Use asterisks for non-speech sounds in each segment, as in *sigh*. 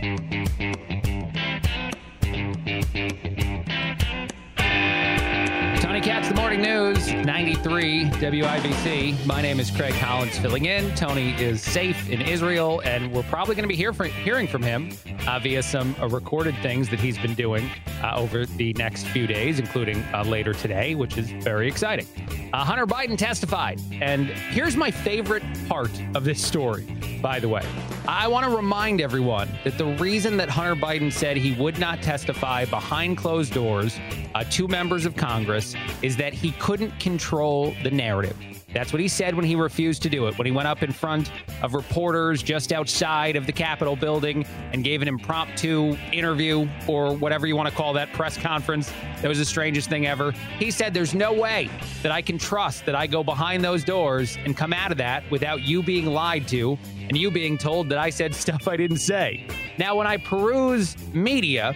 Tony Katz, the morning news, 93 WIBC. My name is Craig Collins filling in. Tony is safe in Israel, and we're probably going to be hear hearing from him uh, via some uh, recorded things that he's been doing uh, over the next few days, including uh, later today, which is very exciting. Uh, Hunter Biden testified, and here's my favorite part of this story, by the way. I want to remind everyone that the reason that Hunter Biden said he would not testify behind closed doors uh, to members of Congress is that he couldn't control the narrative. That's what he said when he refused to do it. When he went up in front of reporters just outside of the Capitol building and gave an impromptu interview or whatever you want to call that press conference. That was the strangest thing ever. He said, There's no way that I can trust that I go behind those doors and come out of that without you being lied to and you being told that I said stuff I didn't say. Now, when I peruse media,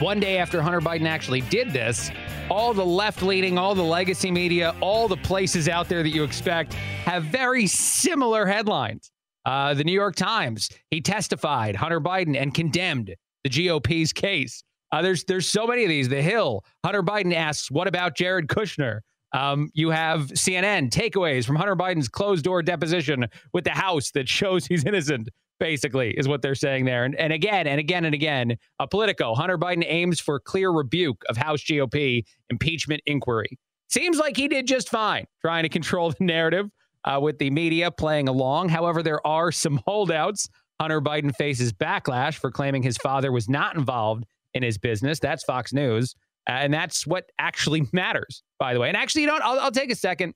one day after Hunter Biden actually did this, all the left leaning, all the legacy media, all the places out there that you expect have very similar headlines. Uh, the New York Times, he testified, Hunter Biden, and condemned the GOP's case. Uh, there's there's so many of these. The Hill, Hunter Biden asks, "What about Jared Kushner?" Um, you have CNN takeaways from Hunter Biden's closed door deposition with the House that shows he's innocent basically, is what they're saying there. And, and again, and again, and again, a Politico, Hunter Biden aims for clear rebuke of House GOP impeachment inquiry. Seems like he did just fine trying to control *laughs* the narrative uh, with the media playing along. However, there are some holdouts. Hunter Biden faces backlash for claiming his father was not involved in his business. That's Fox News. Uh, and that's what actually matters, by the way. And actually, you know what? I'll, I'll take a second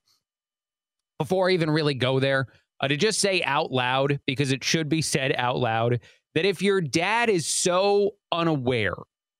before I even really go there uh, to just say out loud, because it should be said out loud, that if your dad is so unaware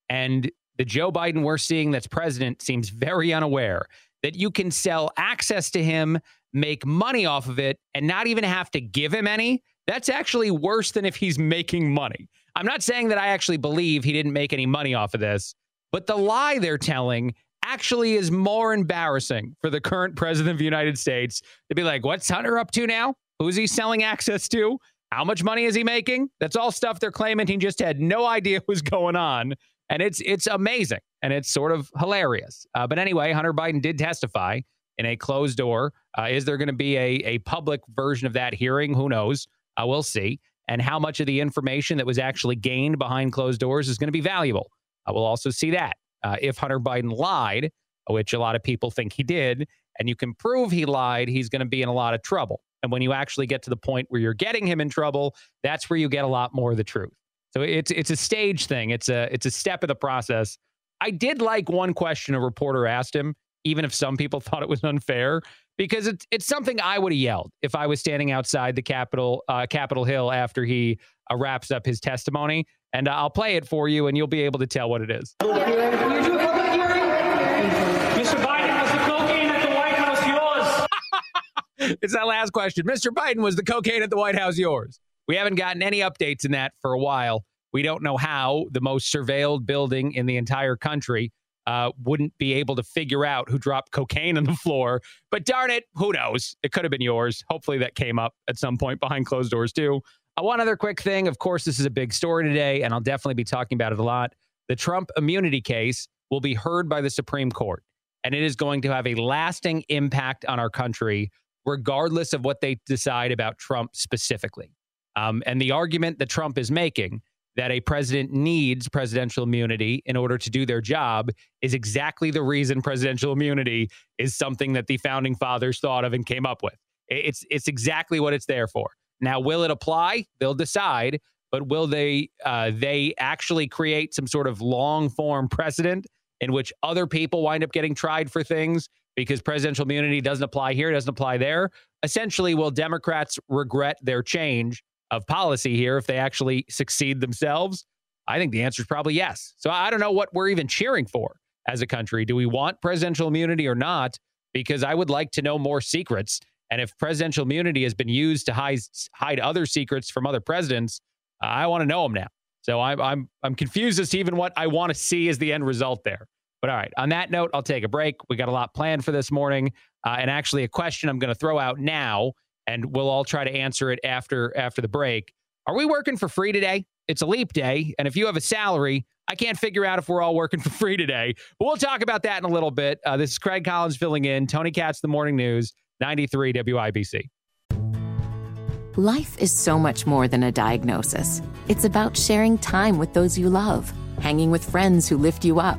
and the Joe Biden we're seeing that's president seems very unaware that you can sell access to him, make money off of it, and not even have to give him any, that's actually worse than if he's making money. I'm not saying that I actually believe he didn't make any money off of this, but the lie they're telling actually is more embarrassing for the current president of the United States to be like, what's Hunter up to now? Who's he selling access to? How much money is he making? That's all stuff they're claiming he just had no idea *laughs* was going on. And it's it's amazing and it's sort of hilarious. Uh, but anyway, Hunter Biden did testify in a closed door. Uh, is there going to be a, a public version of that hearing? Who knows? Uh, we'll see. And how much of the information that was actually gained behind closed doors is going to be valuable? Uh, we'll also see that. Uh, if Hunter Biden lied, which a lot of people think he did, and you can prove he lied, he's going to be in a lot of trouble. And when you actually get to the point where you're getting him in trouble, that's where you get a lot more of the truth. So it's it's a stage thing. It's a it's a step of the process. I did like one question a reporter asked him, even if some people *laughs* thought it was unfair, because it's it's something I would have yelled if I was standing outside the Capitol uh, Capitol Hill after he uh, wraps up his testimony. And I'll play it for you, and you'll be able to tell what it is. It's that last question. Mr. Biden, was the cocaine at the White House yours? We haven't gotten any updates in that for a while. We don't know how the most surveilled building in the entire country uh, wouldn't be able to figure out who dropped cocaine on the floor. But darn it, who knows? It could have been yours. Hopefully that came up at some point behind closed doors, too. Uh, one other quick thing. Of course, this is a big story today, and I'll definitely be talking about it a lot. The Trump immunity case will be heard by the Supreme Court, and it is going to have a lasting impact on our country regardless of what they decide about Trump specifically. Um, and the argument that Trump is making that a president needs presidential immunity in order to do their job is exactly the reason presidential immunity is something that the founding fathers thought of and came up with. It's it's exactly what it's there for. Now, will it apply? They'll decide, but will they uh, they actually create some sort of long form precedent in which other people wind up getting tried for things because presidential immunity doesn't apply here, it doesn't apply there. Essentially, will Democrats regret their change of policy here if they actually succeed themselves? I think the answer is probably yes. So I don't know what we're even cheering for as a country. Do we want presidential immunity or not? Because I would like to know more secrets. And if presidential immunity has been used to hide, hide other secrets from other presidents, I want to know them now. So I'm I'm I'm confused as to even what I want to see as the end result there. But all right, on that note, I'll take a break. We got a lot planned for this morning, uh, and actually a question I'm going to throw out now, and we'll all try to answer it after after the break. Are we working for free today? It's a leap day, and if you have a salary, I can't figure out if we're all working *laughs* for free today. But we'll talk about that in a little bit. Uh, this is Craig Collins filling in. Tony Katz, the Morning News, 93 WIBC. Life is so much more than a diagnosis. It's about sharing time with those you love, hanging with friends who lift you up,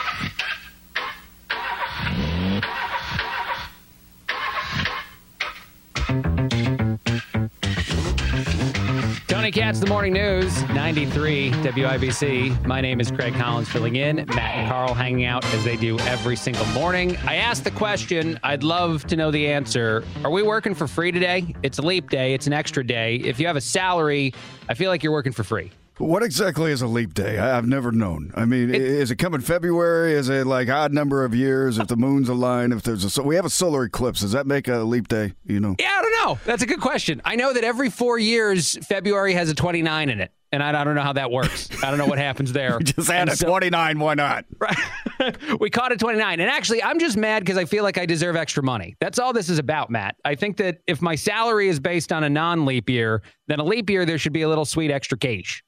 Katz, the morning news, 93 WIBC. My name is Craig Collins filling in. Matt and Carl hanging out as they do every single morning. I asked the question. I'd love to know the answer. Are we working for free today? It's a leap day, it's an extra day. If you have a salary, I feel like you're working for free. What exactly is a leap day? I've never known. I mean, It- is it coming February? Is it like odd number of years? If the moon's aligned, if there's a so we have a solar eclipse, does that make a leap day? You know, Yeah, I don't know. That's a good question. I know that every four years, February has a 29 in it. And I, I don't know how that works. I don't know what happens there. *laughs* just add And a so- 29. Why not? *laughs* Right. we caught a 29. And actually, I'm just mad because I feel like I deserve extra money. That's all this is about, Matt. I think that if my salary is based on a non leap year, then a leap year, there should be a little sweet extra cash.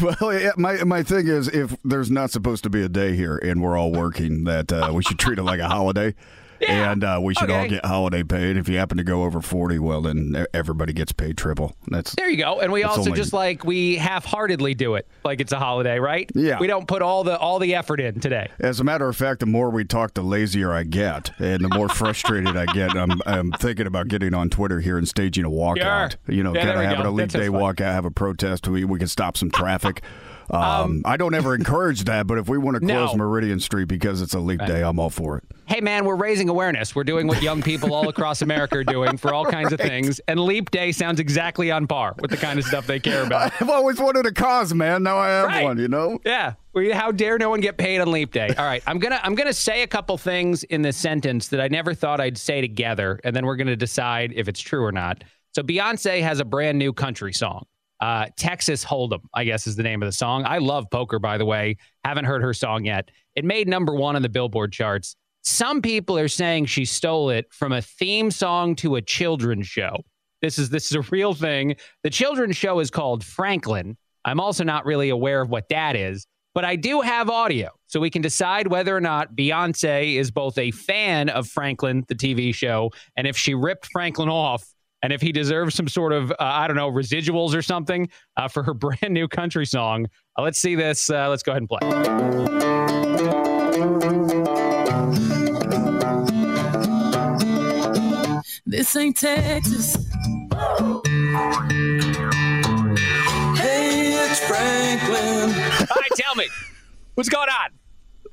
*laughs* Well, yeah, my my thing is, if there's not supposed to be a day here and we're all working, that uh, we should treat it like a holiday. Yeah. And uh, we should all get holiday paid. If you happen to go over 40, well, then everybody gets paid triple. That's There you go. And we also only- just like we half heartedly do it like it's a holiday, right? Yeah. We don't put all the all the effort in today. As a matter of fact, the more we talk, the lazier I get, and the more *laughs* frustrated I get. I'm, I'm thinking about getting on Twitter here and staging a walkout. Sure. You know, Yeah, kind of having go. a leap day walkout, have a protest. We we can stop some traffic. Um, I don't ever encourage that, but if we want to *laughs* close No. Meridian Street because it's a leap day, I'm all for it. hey man, we're raising awareness. We're doing what young people all across America are doing for all kinds of things. And Leap Day sounds exactly on par with the kind of stuff they care about. *laughs* I've always wanted a cause, man. Now I have Right. one. You know. Yeah. How dare no one get paid on Leap Day? All right, I'm gonna I'm gonna say a couple things in this sentence that I never thought I'd say together, and then we're gonna decide if it's true or not. So Beyonce has a brand new country song. Uh, Texas Hold'em, I guess, is the name of the song. I love poker, by the way. Haven't heard her song yet. It made number one on the Billboard charts. Some people are saying she stole it from a theme song to a children's show. This is this is a real thing. The children's show is called Franklin. I'm also not really aware of what that is, but I do have audio, so we can decide whether or not Beyonce is both a fan of Franklin, the TV show, and if she ripped Franklin off, and if he deserves some sort of uh, I don't know residuals or something uh, for her *laughs* brand new country song. Uh, let's see this. Uh, let's go ahead and play. This ain't Texas. Hey, it's Franklin. All right, tell me what's going on.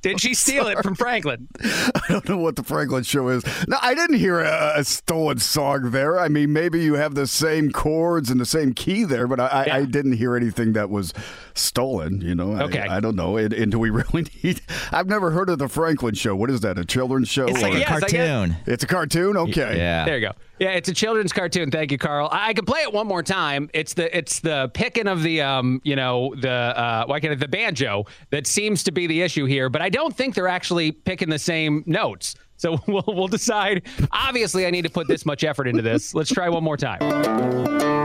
Did she steal it from Franklin? *laughs* I don't know what the Franklin show is. No, I didn't hear a, a stolen song there. I mean, maybe you have the same chords and the same key there, but I, I, I didn't hear anything that was stolen. You know, Okay. I, don't know. And, and do we *laughs* really need? I've never heard of the Franklin show. What is that? A children's show? It's like or- a Yes, I get- cartoon. It's a cartoon. Okay. Yeah. There you go. Yeah, it's a children's cartoon. Thank you, Carl. I, I can play it one more time. It's the it's the picking of the um you know the uh why can't it, the banjo that seems to be the issue here. But I don't think they're actually picking the same notes. So *laughs* we'll we'll decide. Obviously, I need to put this much effort into this. Let's try one more time.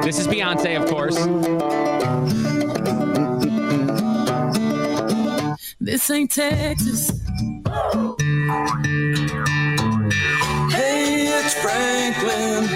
This is Beyonce, of course. This ain't Texas. Hey, Franklin.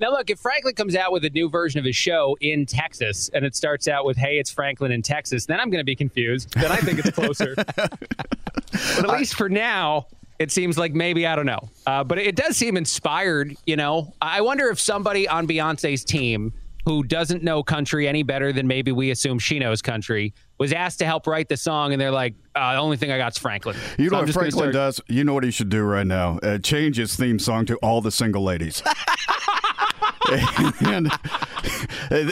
Now, look, look, if Franklin comes out with a new version of his show in Texas and it starts out with, hey, it's Franklin in Texas, then I'm going to be confused. Then I think it's closer. *laughs* but at least for now, it seems like maybe, I don't know. Uh, but it does seem inspired, you know. I wonder if somebody on Beyonce's team who doesn't know country any better than maybe we assume she knows country was asked to help write the song, and they're like, uh, "The only thing I got is Franklin." You know I'm what Franklin start- does? You know what he should do right now? Uh, change his theme song to "All the Single Ladies." *laughs* and,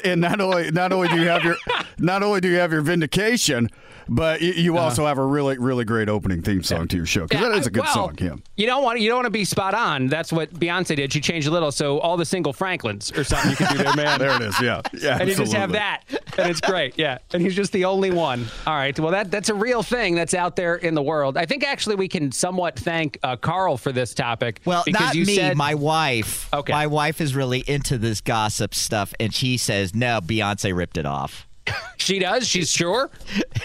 and not only not only do you have your not only do you have your vindication, but you, you also have a really really great opening theme song to your show because Uh-huh. Yeah, that is a good well, song. Yeah. You don't want you don't want to be spot on. That's what Beyonce did. She changed a little, so all the single Franklins or something you could do there, man. *laughs* There it is. Yeah. Yeah. and you just have that, and it's great. Yeah, and he's just the only one. All right. Well, that that's a real thing that's out there in the world. I think actually we can somewhat thank uh, Carl for this topic. Well, because not you me. Said, my wife. Okay. My wife is really into this gossip stuff, and she says no. Beyonce ripped it off. *laughs* she does. She's sure. *laughs*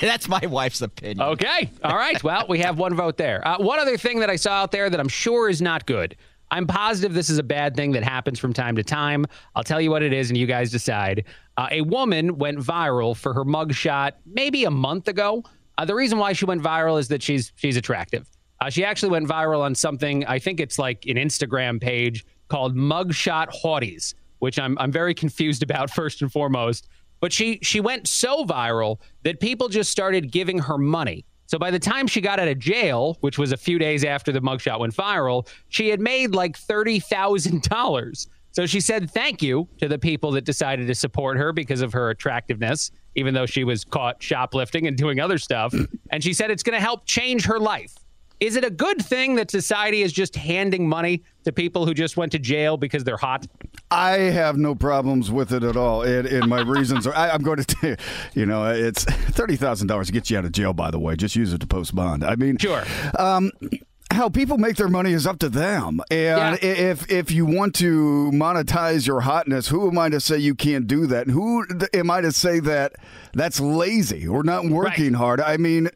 That's my wife's opinion. Okay. All right. Well, we have one vote there. Uh, one other thing that I saw out there that I'm sure is not good. I'm positive this is a bad thing that happens from time to time. I'll tell you what it is, and you guys decide. Uh, a woman went viral for her mugshot maybe a month ago. Uh, the reason why she went viral is that she's she's attractive. Uh, she actually went viral on something. I think it's like an Instagram page called Mugshot Hotties, which I'm I'm very confused *laughs* about first and foremost. But she she went so viral that people just started giving her money. So by the time she got out of jail, which was a few days after the mugshot went viral, she had made like thirty thousand dollars. So she said thank you to the people that decided to support her because of her attractiveness, even though she was caught shoplifting and doing other stuff. *clears throat* and she said it's going to help change her life. Is it a good thing that society is just handing money to people who just went to jail because they're hot? I have no problems with it at all, and, and my reasons are. I, I'm going to, tell *laughs* you, you know, it's thirty thousand dollars to get you out of jail. By the way, just use it to post bond. I mean, Sure. Um, how people make their money is up to them, and Yeah. if if you want to monetize your hotness, who am I to say you can't do that? And who am I to say that that's lazy or not working hard? I mean,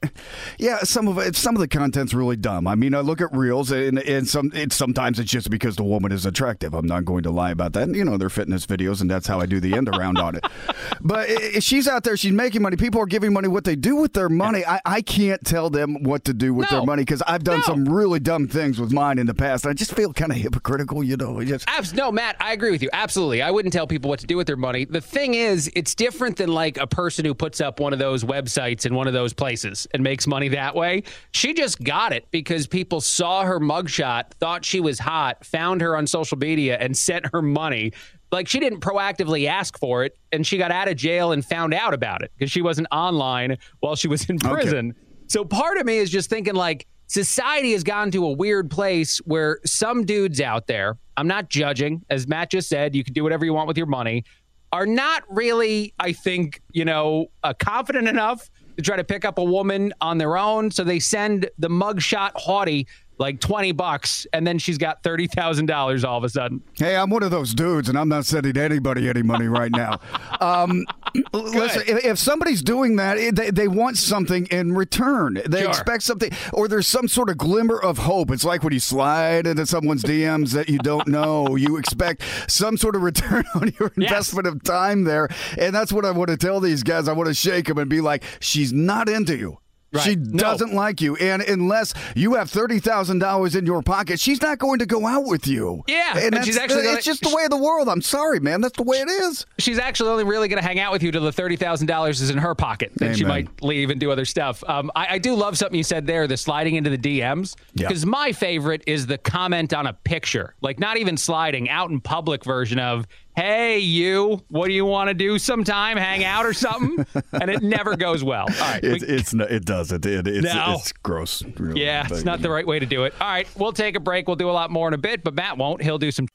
yeah, some of it, some of the content's really dumb. I mean, I look at reels, and and some it's sometimes it's just because the woman is attractive. I'm not going to lie about that. You know, they're fitness videos, and that's how I do the end around on it. *laughs* But she's out there, she's making money. People are giving money. What they do with their money, I, I can't tell them what to do with No. their money because I've done No. some really dumb things with mine in the past. I just feel kind of hypocritical, you know. Just Abs- no, Matt, I agree with you. Absolutely. I wouldn't tell people what to do with their money. The thing is, it's different than like a person who puts up one of those websites in one of those places and makes money that way. She just got it because people saw her mugshot, thought she was hot, found her on social media, and sent her money. Like she didn't proactively ask for it, and she got out of jail and found out about it because she wasn't online while she was in prison. So part of me is just thinking like society has gone to a weird place where some dudes out there, I'm not judging, as Matt just said, you can do whatever you want with your money, are not really, I think, you know, uh, confident enough to try to pick up a woman on their own. So they send the mugshot haughty like 20 bucks and then she's got $30,000 all of a sudden. Hey, I'm one of those dudes, and I'm not sending anybody any money right now. *laughs* Um, listen, if, if somebody's doing that, they, they want something in return. They Sure. expect something, or there's some sort of glimmer of hope. It's like when you slide into someone's DMs that you don't know. You expect some sort of return *laughs* on your Yes. investment of time there, and that's what I want to tell these guys. I want to shake them and be like, "She's not into you." She. No. doesn't like you, and unless you have thirty thousand dollars in your pocket, she's not going to go out with you. Yeah, and, and that's, she's actually gonna- it's just the way of the world. I'm sorry, man. That's the way it is. she's actually only really going to hang out with you till the thirty thousand dollars is in her pocket. Then she might leave and do other stuff. Um, I, I do love something you said there, the sliding into the DMs. Yeah. Because my favorite is the comment on a picture, like not even sliding, out in public version of, "Hey, you, what do you want to do sometime? Hang out or something?" *laughs* and it never goes well. All right, It's, we- it's it doesn't. It, it's, No. it's gross. Really. yeah, But, it's not the right way to do it. All right, we'll take a break. We'll do a lot more in a bit, but Matt won't. He'll do some.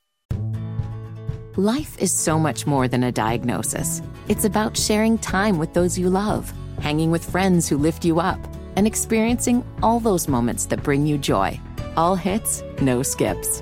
Life is so much more than a diagnosis. It's about sharing time with those you love, hanging with friends who lift you up, and experiencing all those moments that bring you joy. All hits, no skips.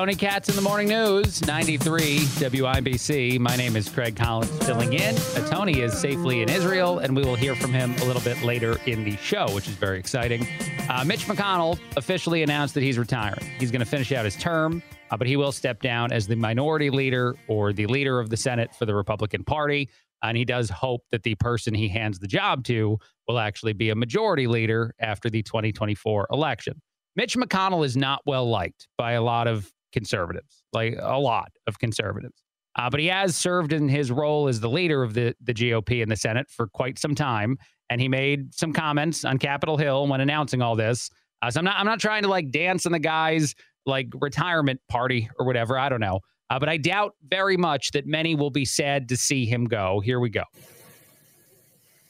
Tony Katz in the Morning News, 93 WIBC. My name is Craig Collins filling in. Uh, Tony is safely in Israel, and we will hear from him a little bit later in the show, which is very exciting. Uh, Mitch McConnell officially announced that he's retiring. He's going to finish out his term, uh, but he will step down as the minority leader or the leader of the Senate for the Republican Party. And he does hope that the person he hands the job to will actually be a majority leader after the 2024 election. Mitch McConnell is not well liked by a lot of conservatives, like a lot of conservatives. Uh, but he has served in his role as the leader of the, the GOP in the Senate for quite some time. And he made some comments on Capitol Hill when announcing all this. Uh, so I'm not I'm not trying to like dance in the guy's like retirement party or whatever. I don't know. Uh, but I doubt very much that many will be sad to see him go. Here we go.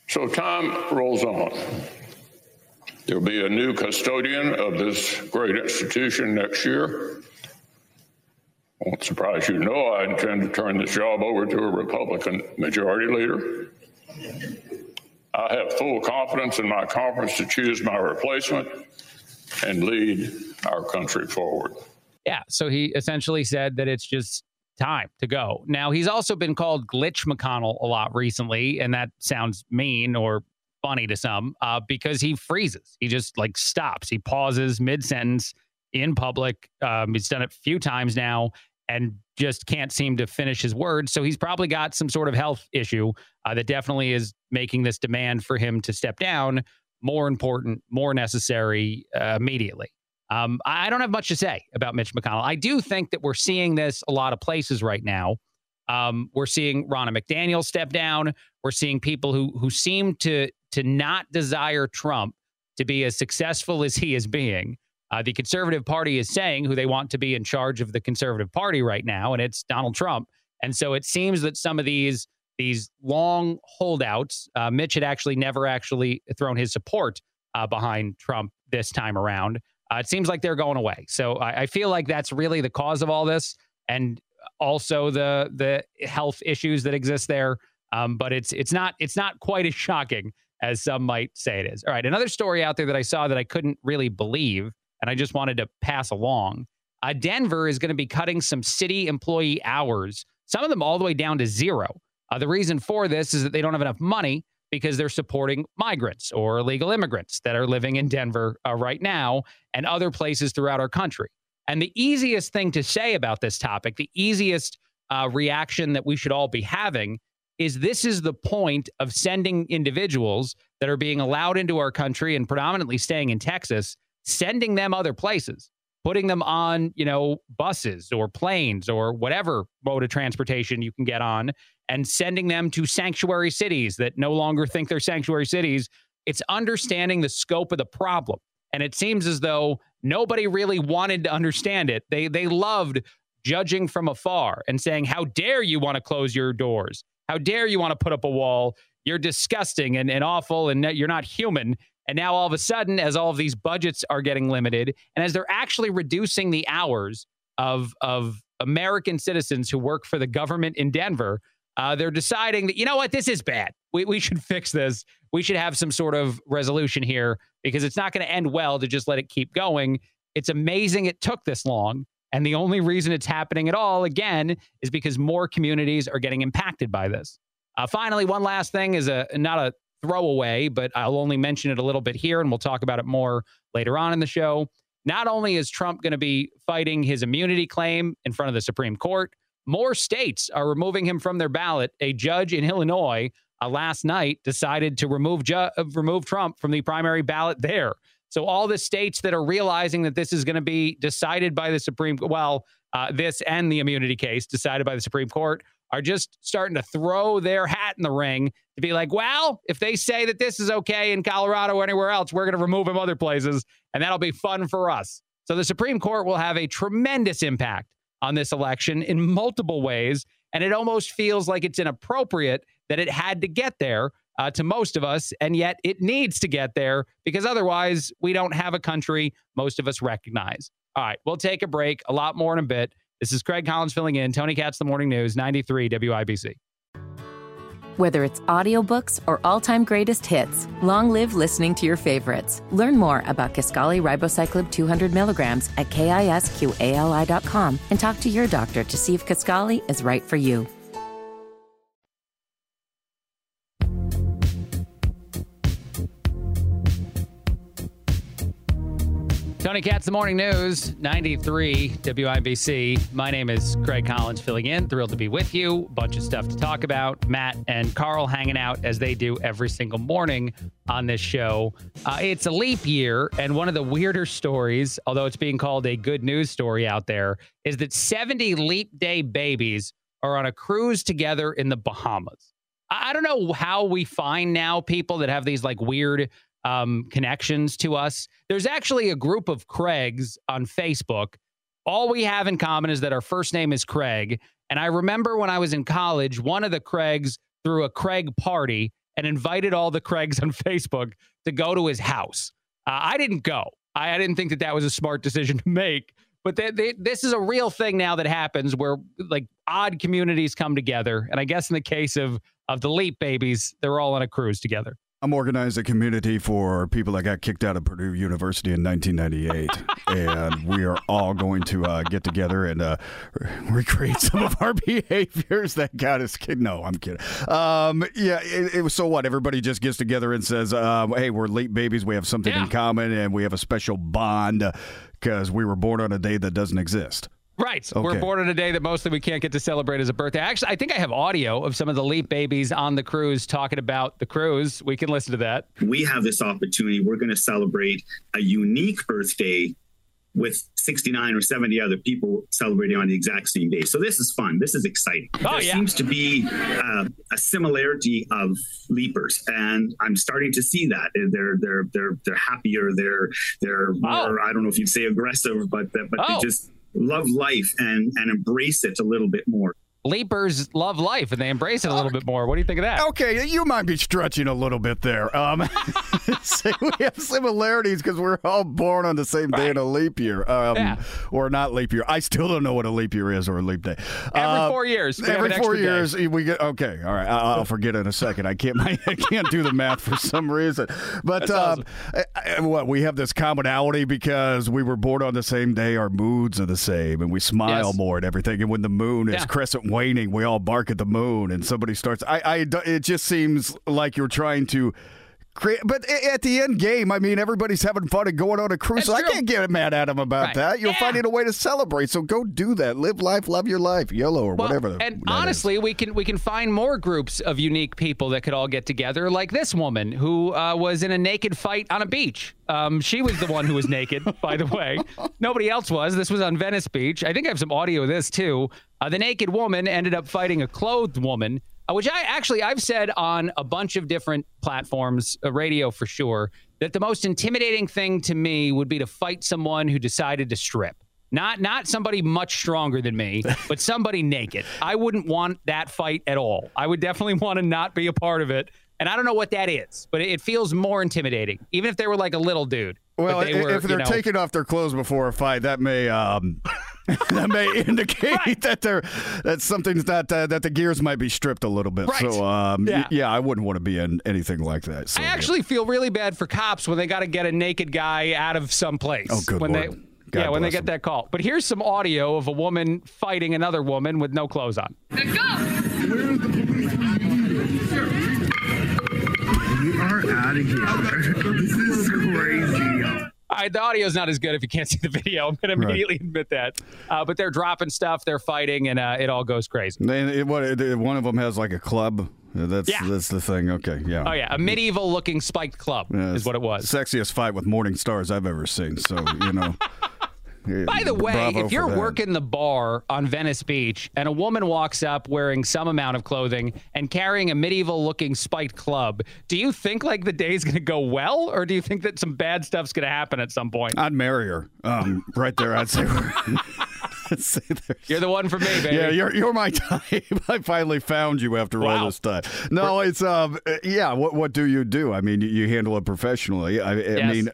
So time rolls on. There'll be a new custodian of this great institution next year. Won't surprise you to know I intend to turn this job over to a Republican majority leader. I have full confidence in my conference to choose my replacement and lead our country forward. Yeah. So he essentially said that it's just time to go. Now, he's also been called Glitch McConnell a lot recently, and that sounds mean or funny to some uh, because he freezes. He just like stops. He pauses mid sentence in public. Um, he's done it a few times now and just can't seem to finish his words. So he's probably got some sort of health issue uh, that definitely is making this demand for him to step down more important, more necessary uh, immediately. Um, I don't have much to say about Mitch McConnell. I do think that we're seeing this a lot of places right now. Um, we're seeing Ronna McDaniel step down. We're seeing people who who seem to to not desire Trump to be as successful as he is being. Uh, the Conservative Party is saying who they want to be in charge of the Conservative Party right now, and it's Donald Trump. And so it seems that some of these these long holdouts, uh, Mitch had actually never actually thrown his support uh, behind Trump this time around. Uh, it seems like they're going away. So I, I, feel like that's really the cause of all this, and also the the health issues that exist there. Um, but it's it's not it's not quite as shocking as some might say it is. All right, another story out there that I saw that I couldn't really believe, and I just wanted to pass along. Uh, Denver is going to be cutting some city employee hours, some of them all the way down to zero. Uh, the reason for this is that they don't have enough money because they're supporting migrants or illegal immigrants that are living in Denver uh, right now and other places throughout our country. And the easiest thing to say about this topic, the easiest uh, reaction that we should all be having is this is the point of sending individuals that are being allowed into our country and predominantly staying in Texas, sending them other places, putting them on, you know, buses or planes or whatever mode of transportation you can get on and sending them to sanctuary cities that no longer think they're sanctuary cities. It's understanding the scope of the problem. And it seems as though nobody really wanted to understand it. They they loved judging from afar and saying, How dare you want to close your doors? How dare you want to put up a wall? You're disgusting and, and awful and you're not human. And now all of a sudden, as all of these budgets are getting limited, and as they're actually reducing the hours of of American citizens who work for the government in Denver, uh, they're deciding that, you know what, this is bad. We, we should *laughs* fix this. We should have some sort of resolution here because it's not going to end well to just let it keep going. It's amazing it took this long. And the only reason it's happening at all, again, is because more communities are getting impacted by this. Uh, finally, one last thing is a not a throwaway, but I'll only mention it a little bit here, and we'll talk about it more later on in the show. Not only is Trump going to be fighting his immunity claim in front of the Supreme Court, more states are removing him from their ballot. A judge in Illinois uh, last night decided to remove ju- uh, remove Trump from the primary ballot there. So all the states that are realizing that this is going to be decided by the Supreme well, uh, this and the immunity case decided by the Supreme Court are just starting to throw their hat in the ring to be like, well, if they say that this is okay in Colorado or anywhere else, we're going to remove him other places, and that'll be fun for us. So the Supreme Court will have a tremendous impact on this election in multiple ways. And it almost feels like it's inappropriate that it had to get there uh, to most of us. And yet it needs to get there because otherwise we don't have a country most of us recognize. All right, we'll take a break. A lot more in a bit. This is Craig Collins filling in. Tony Katz, The Morning News, 93 WIBC. Whether it's audiobooks or all-time greatest hits, long live listening to your favorites. Learn more about Kisqali Ribociclib 200 milligrams at kisqali.com and talk to your doctor to see if Kisqali is right for you. Tony Katz, the morning news, 93 WIBC. My name is Craig Collins, filling in. Thrilled to be with you. Bunch of stuff to talk about. Matt and Carl hanging out as they do every single morning on this show. Uh, it's a leap year, and one of the weirder stories, although it's being called a good news story out there, is that 70 leap day babies are on a cruise together in the Bahamas. I I don't know how we find now people that have these like weird um, connections to us. There's actually a group of Craigs on Facebook. All we have in common is that our first name is Craig. And I remember when I was in college, one of the Craigs threw a Craig party and invited all the Craigs on *laughs* Facebook to go to his house. Uh, I didn't go. I, I didn't think that that was a smart decision *laughs* to make. But they, they, this is a real thing now that happens where like odd communities come together. And I guess in the case of of the Leap babies, they're all on a cruise together. I'm organizing a community for people that got kicked out of Purdue University in 1998, *laughs* and we are all going to uh, get together and uh, *laughs* recreate some of our *laughs* behaviors that got us kicked. No, I'm kidding. Um, yeah, it, it was so what? Everybody just gets together and says, um, "Hey, we're late babies. We have something Yeah. in common, and we have a special bond because we were born on a day that doesn't exist." Right. We're born on a day that mostly we can't get to celebrate as a birthday. Actually, I think I have audio of some of the Leap babies on the cruise talking about the cruise. We can listen to that. we have this opportunity. We're going to celebrate a unique birthday with 69 or 70 other people celebrating on the exact same day. So this is fun. This is exciting. Oh, there yeah. seems to be uh, a similarity of leapers, and I'm starting to see that they're they're they're they're happier. They're they're more. I don't know if you'd say aggressive, but but Oh. they just love life and and embrace it a little bit more. Leapers love life and they embrace it a little bit more. What do you think of that? Okay, you might be stretching a little bit there. Um, *laughs* say we have similarities because we're all born on the same day in a leap year, um, Yeah. or not leap year. I still don't know what a leap year is or a leap day. Every Uh, four years, every four extra day. years, we get okay. All right, I- I'll forget in a second. I can't. *laughs* I can't do the math for some reason. But um, I- I- what we have this commonality because we were born on the same day. Our moods are the same, and we smile Yes. more and everything. And when the moon is crescent waning, we all bark at the moon, and somebody starts. I, I, it just seems like you're trying to. But at the end game, I mean, everybody's having fun and going on a cruise. So I can't get mad at them about Right. that. You're Yeah. finding a way to celebrate. So go do that. Live life, love your life, yellow or Well, whatever. and that is. honestly, we can we can find more groups of unique people that could all get together, like this woman who uh, was in a naked fight on a beach. Um, she was the one who was naked, *laughs* by the way. Nobody else was. This was on Venice Beach. I think I have some audio of this too. Uh, the naked woman ended up fighting a clothed woman, which I actually I've said on a bunch of different platforms, uh, radio for sure, that the most intimidating thing to me would be to fight someone who decided to strip. Not not somebody much stronger than me, *laughs* but somebody naked. I wouldn't want that fight at all. I would definitely *laughs* want to not be a part of it. And I don't know what that is, but it, it feels more intimidating, even if they were like a little dude. But Well, they i- were, if they're know- taking off their clothes before a fight, that may um, *laughs* that may *laughs* indicate that they're that something's not uh, that the gears might be stripped a little bit. Right. So um, y- Yeah. yeah. I wouldn't want to be in anything like that. So, I yeah. actually feel really bad for cops when they got to get a naked guy out of some place. Oh, good when Lord. They, God yeah, when they get them. that call. But here's some audio of a woman fighting another woman with no clothes on. We are out of here. *laughs* This is crazy. Right, the is not as good if you can't see the video. I'm going to Right. immediately admit that. Uh, but they're dropping stuff, they're fighting, and uh, it all goes crazy. They, it, what, it- one of them has like a club. That's Yeah. that's the thing. Okay, yeah. Oh yeah, a medieval looking spiked club Yeah, is what it was. Sexiest fight with morning stars I've ever seen. So you know. *laughs* By the way, bravo if you're working the bar on Venice Beach and a woman walks up wearing some amount of clothing and carrying a medieval looking spiked club, do you think like the day's going to go well or do you think that some bad stuff's going to happen at some point? I'd marry her. Um, right there, I'd say. *laughs* Say You're the one for me, baby. Yeah, you're you're my *laughs* type. I finally found you after Wow. all this time. No, it's um, yeah. What what do you do? I mean, you, you handle it professionally. I, I Yes. mean.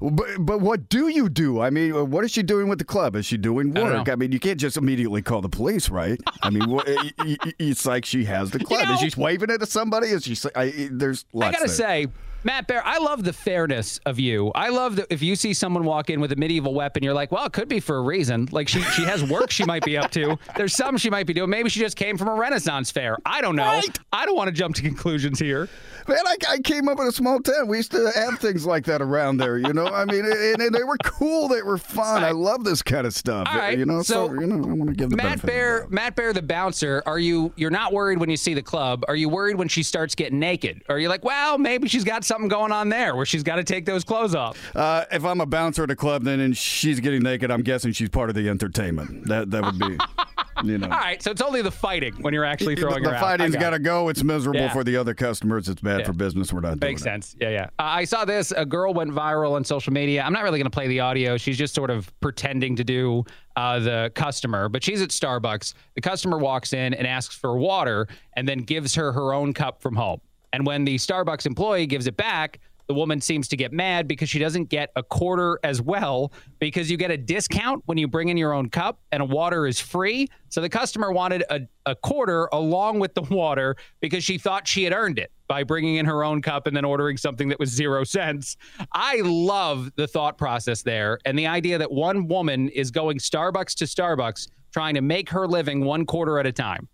But, but what do you do? I mean, what is she doing with the club? Is she doing work? know. I, mean, you can't just immediately call the police, right? I mean, what, *laughs* it's like she has the club. know- is she waving it at somebody? Is she? I, there's I gotta there. say, Matt Bear, I love the fairness of you. I love that if you see someone walk in with a medieval weapon, you're like, well, it could be for a reason. Like she she has work she might be up to. There's some she might be doing. Maybe she just came from a Renaissance fair. I don't know. I don't want to jump to conclusions here. Man, I, I came up in a small town. We used to have things like that around there, you know. I mean, and, and they were cool. They were fun. I love this kind of stuff. All right, You know, so, so you know, I want to give the Matt benefit of the Bear. Matt Bear, the bouncer. Are you? You're not worried when you see the club. Are you worried when she starts getting naked? Are you like, well, maybe she's got something going on there where she's got to take those clothes off? Uh, if I'm a bouncer at a club, then and she's getting naked, I'm guessing she's part of the entertainment. That that would be, *laughs* you know. All right, so it's only the fighting when you're actually throwing the her out. I fighting's got to go. It's miserable Yeah. for the other customers. It's bad Yeah. for business. We're not Makes doing sense. Yeah, yeah. Uh, I saw this. A girl went viral on social media. I'm not really going to play the audio. She's just sort of pretending to do uh, the customer, but she's at Starbucks. The customer walks in and asks for water and then gives her her own cup from home. And when the Starbucks employee gives it back, the woman seems to get mad because she doesn't get a quarter as well because you get a discount when you bring in your own cup and a water is free. So the customer wanted a, a quarter along with the water because she thought she had earned it by bringing in her own cup and then ordering something that was zero cents. I love the thought process there and the idea that one woman is going Starbucks to Starbucks trying to make her living one quarter at a time.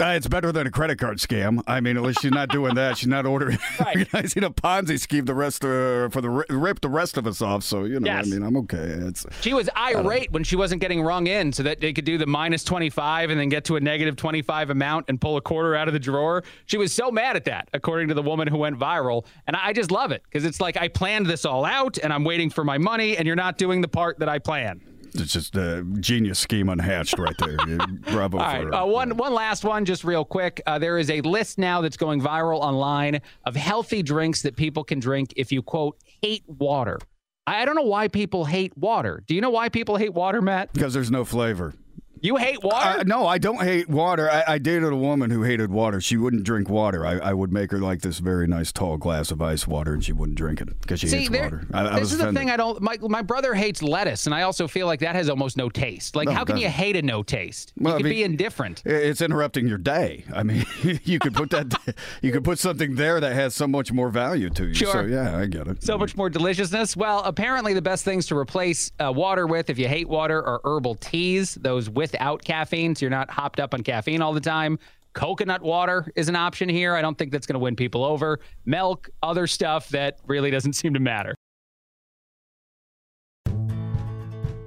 Uh, it's better than a credit card scam. I mean, at least she's not doing that. She's not ordering, *laughs* Right. organizing a Ponzi scheme the rest uh, for the rip the rest of us off. So you know, Yes. I mean, I'm okay. It's She was irate when she wasn't getting rung in so that they could do the minus 25 and then get to a negative 25 amount and pull a quarter out of the drawer. She was so mad at that, according to the woman who went viral. And I just love it because it's like I planned this all out and I'm waiting for my money and you're not doing the part that I planned. It's just a genius scheme unhatched right there. *laughs* Bravo All for uh, one one last one, just real quick. Uh, there is a list now that's going viral online of healthy drinks that people can drink if you quote hate water. I I don't know why people hate water. Do you know why people hate water, Matt? because there's no flavor. You hate water? Uh, no, I don't hate water. I, I dated a woman who hated water. She wouldn't drink water. I, I would make her like this very nice tall glass of ice water, and she wouldn't drink it because she See, hates there, water. I, I this was is the thing I don't. My my brother hates lettuce, and I also feel like that has almost no taste. Like, No, how can you hate a no taste? Well, you I mean- be indifferent. It's interrupting your day. I mean, *laughs* you could put that, *laughs* you could put something there that has so much more value to you. Sure. So yeah, I get it. So much more deliciousness. Well, apparently the best things to replace uh, water with, if you hate water, are herbal teas. Those without caffeine, so you're not hopped up on caffeine all the time. Coconut water is an option here. I don't think that's going to win people over. Milk, other stuff that really doesn't *laughs* seem to matter.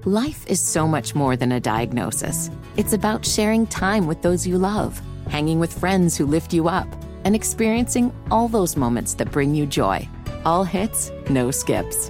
Life is so much more than a diagnosis. It's about sharing time with those you love, hanging with friends who lift you up, and experiencing all those moments that bring you joy. All hits, no skips.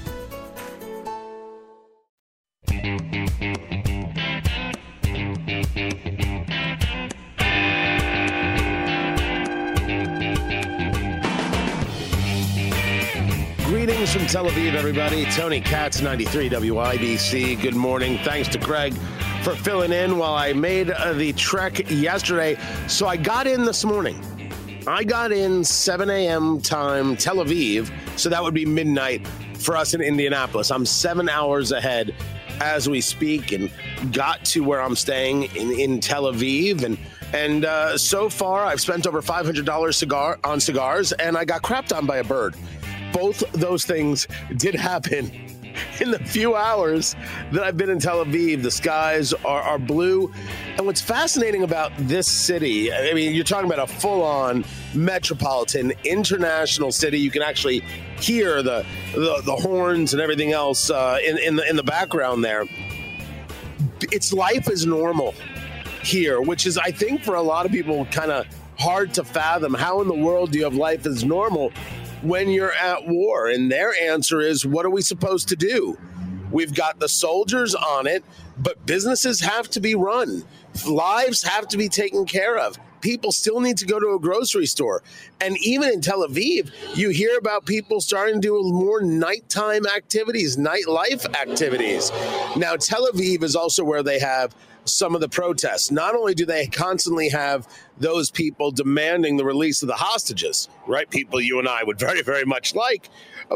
Greetings from Tel Aviv, everybody. Tony Katz, 93 WIBC. Good morning. Thanks to Craig for filling in while I made uh, the trek yesterday. So I got in this morning. I got in 7 a.m. time, Tel Aviv. So that would be midnight for us in Indianapolis. I'm seven hours ahead as we speak and got to where I'm staying in, in Tel Aviv. And and uh, so far, I've spent over $500 cigar on cigars, and I got crapped on by a bird both those things did happen in the few hours that I've been in Tel Aviv. The skies are, are blue. And what's fascinating about this city, I mean, you're talking about a full on metropolitan, international city. You can actually hear the, the, the horns and everything else uh, in, in, the, in the background there. It's life is normal here, which is, I think, for a lot of people, kind of hard to fathom. How in the world do you have life as normal when you're at war? And their answer is, what are we supposed to do? We've got the soldiers on it but businesses have to be run, lives have to be taken care of. People still need to go to a grocery store. And even in Tel Aviv, you hear about people starting to do more nighttime activities, nightlife activities. Now, Tel Aviv is also where they have some of the protests. Not only do they constantly have those people demanding the release of the hostages, right? People you and I would *laughs* very, very much like,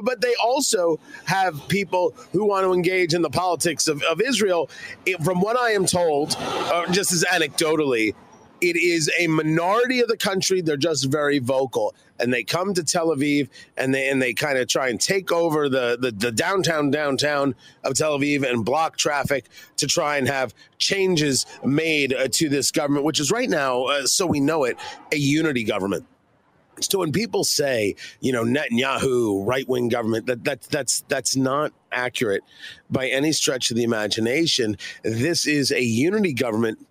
but they also have people who want to engage in the politics of, of Israel. It, from what I am told, uh, just as anecdotally, it is a minority of the country. They're just very vocal, and they come to Tel Aviv and they and they kind of try and take over the, the the downtown downtown of Tel Aviv and block traffic to try and have changes made uh, to this government, which is right now, uh, so we know it, a unity government. So when people say, you know, Netanyahu, right wing government, that, that that's that's not accurate by any stretch of the imagination. This is a unity government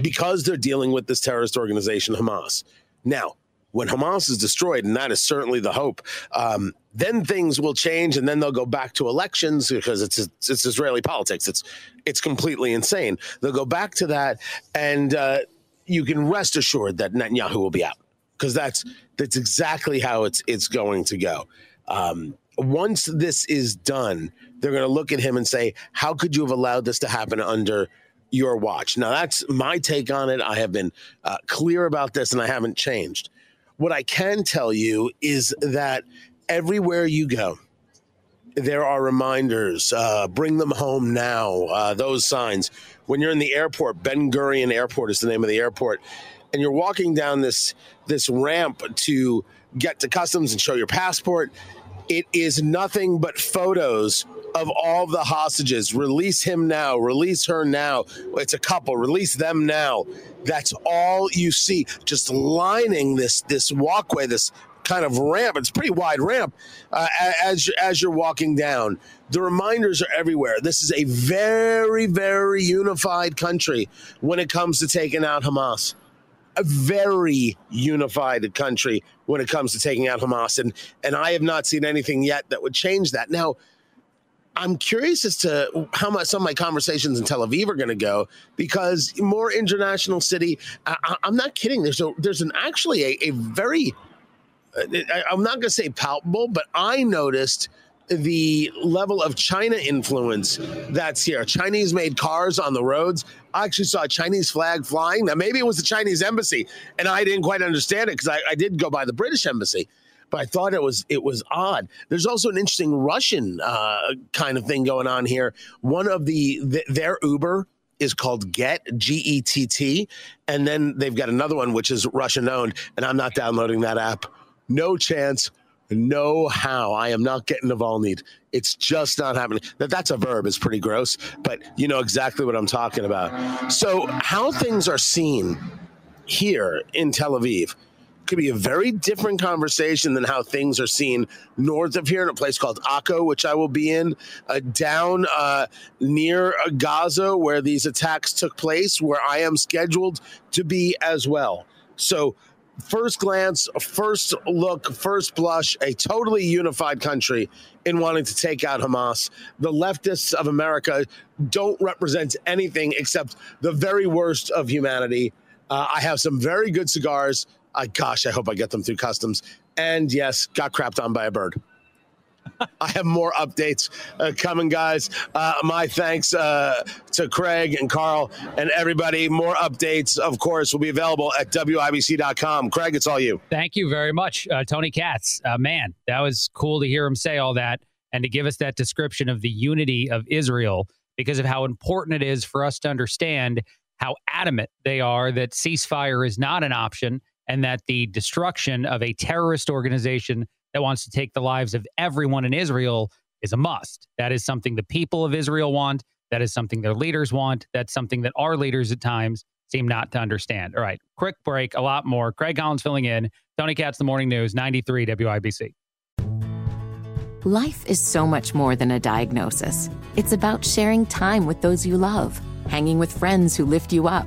because they're dealing with this terrorist organization, Hamas. Now, when Hamas is destroyed, and that is certainly the hope, um, then things will change, and then they'll go back to elections because it's it's Israeli politics. It's it's completely insane. They'll go back to that, and uh, you can rest assured that Netanyahu will be out because that's that's exactly how it's it's going to go. Um, once this is done, they're going to look at him and say, "How could you have allowed this to happen under?" your watch. Now, that's my take on it. I have been uh, clear about this and I haven't changed. What I can tell you is that everywhere you go, there are reminders. Uh, bring them home now. Uh, those signs. When you're in the airport, Ben Gurion Airport is the name of the airport, and you're walking down this this ramp to get to customs and show your passport. It is nothing but photos of all the hostages. Release him now. Release her now. It's a couple. Release them now. That's all you see. Just lining this this walkway, this kind of ramp. It's pretty wide ramp uh, as as you're walking down. The reminders are everywhere. This is a very very unified country when it comes to taking out Hamas. A very unified country when it comes to taking out Hamas, and and I have not seen anything yet that would change that. Now I'm curious as to how much some of my conversations in Tel Aviv are going to go because more international city. I, am not kidding. There's a there's an actually a, a very uh, I, I'm not going to say palpable, but I noticed the level of China influence that's here. Chinese made cars on the roads. I actually saw a Chinese flag flying. Now, maybe it was the Chinese embassy, and I didn't quite understand it because I, I did go by the British embassy but I thought it was it was odd. There's also an interesting Russian uh, kind of thing going on here. One of the, the their Uber is called Get G E T T, and then they've got another one which is Russian owned, and I'm not downloading that app. No chance. No how. I am not getting a Navalny. It's just not happening. That that's a verb. It's pretty gross, but you know exactly what I'm talking about. So how things are seen here in Tel Aviv could be a very different conversation than how things are seen north of here in a place called Akko, which I will be in, uh, down uh, near uh, Gaza, where these attacks took place, where I am scheduled to be as well. So, first glance, first look, first blush, a totally unified country in wanting to take out Hamas. The leftists of America don't represent anything except the very worst of humanity. Uh, I have some very good cigars. I, gosh, I hope I get them through customs. And yes, got crapped on by a bird. *laughs* I have more updates uh, coming, guys. Uh, my thanks uh, to Craig and Carl and everybody. More updates, of course, will be available at WIBC.com. Craig, it's all you. Thank you very much, uh, Tony Katz. Uh, man, that was cool to hear him say all that and to give us that description of the unity of Israel because of how important it is for us to understand how adamant they are that ceasefire is not an option and that the destruction of a terrorist organization that wants to take the lives of everyone in Israel is a must. That is something the people of Israel want. That is something their leaders want. That's something that our leaders at times seem not to understand. All right, quick break, a lot more. Craig Collins filling in. Tony Katz, The Morning News, 93 WIBC. Life is so much more than a diagnosis. It's about sharing time with those you love, hanging with friends who lift you up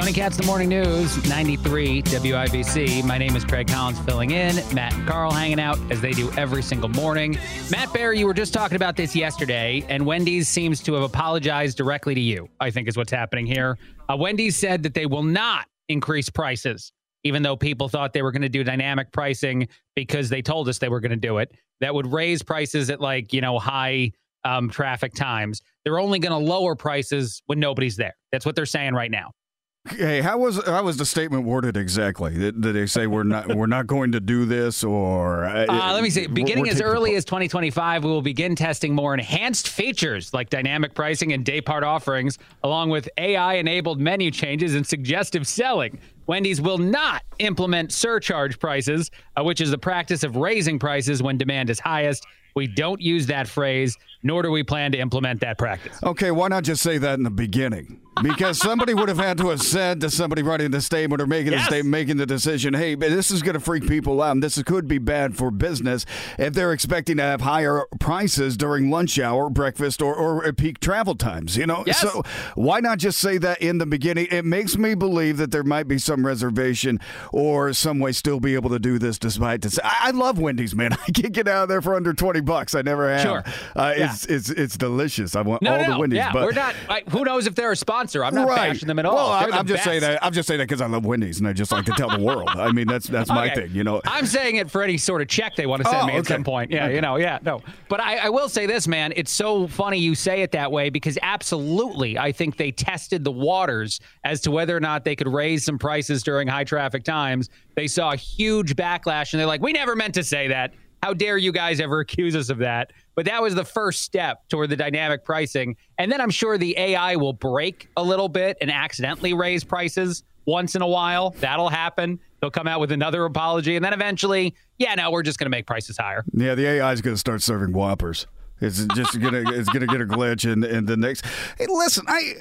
Tony Katz, the morning news, 93 WIBC. My name is Craig Collins filling in. Matt and Carl hanging out as they do every single morning. Matt Bear, you were just talking about this yesterday, and Wendy's seems to have apologized directly to you, I think is what's happening here. Uh, Wendy's said that they will not increase prices, even though people thought they were going to do dynamic pricing because they told us they were going to do it. That would raise prices at like, you know, high um, traffic times. They're only going to lower prices when nobody's there. That's what they're saying right now. Hey, how was how was the statement worded exactly? Did, did they say we're not we're not going to do this, or uh, Uh, let me see. Beginning as early as 2025, we will begin testing more enhanced features like dynamic pricing and day part offerings, along with AI enabled menu changes and suggestive selling. Wendy's will not implement surcharge prices, uh, which is the practice of raising prices when demand is highest. We don't use that phrase, nor do we plan to implement that practice. Okay, why not just say that in the beginning? Because somebody would have had to have said to somebody writing the statement or making the statement, making the decision, hey, this is going to freak people out and this could be bad for business if they're expecting to have higher prices during lunch hour, breakfast, or, or peak travel times, you know? Yes. So why not just say that in the beginning? It makes me believe that there might be some reservation or some way still be able to do this despite this. I, I love Wendy's, man. *laughs* I can't get out of there for under 20 bucks. I never have. Sure. Uh, Yeah. It's, it's, it's delicious. I want No, all no, the. Wendy's. yeah, but we're not. I, who knows if they're a sponsor? I'm not right. bashing them at all. Well, I'm, the I'm just saying that. I'm just saying that because I love Wendy's and I just like to tell the *laughs* world. I mean, that's that's my Okay. thing. You know. I'm saying it for any sort of check they want to send Oh, me at okay. some point. Yeah, you know, yeah, no. But I, I will say this, man. It's so funny you say it that way because absolutely, I think they tested the waters as to whether or not they could raise some prices during high traffic times. They saw a huge backlash and they're like, we never meant to say that. How dare you guys ever *laughs* accuse us of that? But that was the first step toward the dynamic pricing. And then I'm sure the AI will break a little bit and accidentally raise prices once in a while. That'll happen. They'll come out with another apology. And then eventually, yeah, no, we're just going to make prices higher. Yeah, the AI is going to start serving Whoppers. It's just gonna it's gonna get a glitch in in the next. Hey, listen, I.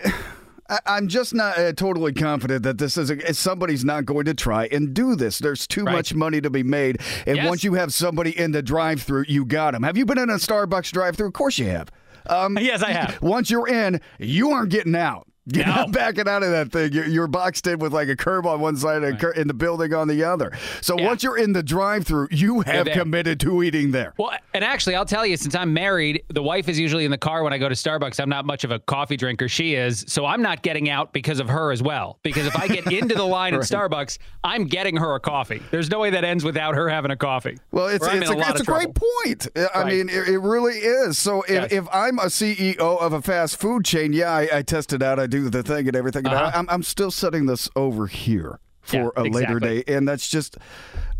I- I'm just not uh, totally confident that this is a, somebody's not going to try and do this. There's too Right. much money to be made, and Yes. once you have somebody in the drive-through, you got them. Have you been in a Starbucks drive-through? Of course you have. Um, Yes, I have. Once you're in, you aren't getting out. You're No. not backing out of that thing. You're, you're boxed in with like a curb on one side and cur- in the building on the other. So Yeah. once you're in the drive-through, you have committed to eating there. Well, and actually, I'll tell you, since I'm married, the wife is usually in the car when I go to Starbucks. I'm not much of a coffee drinker. She is. So I'm not getting out because of her as well. Because if I get *laughs* into the line at Starbucks, I'm getting her a coffee. There's no way that ends without her having a coffee. Well, it's it's a, a it's a great point. I Right. mean, it, it really is. So if, Yes. if I'm a CEO of a fast food chain, yeah, I, I test it out, I do the thing and everything. Uh-huh. I'm, I'm still setting this over here for Yeah, a later exactly. day, and that's just.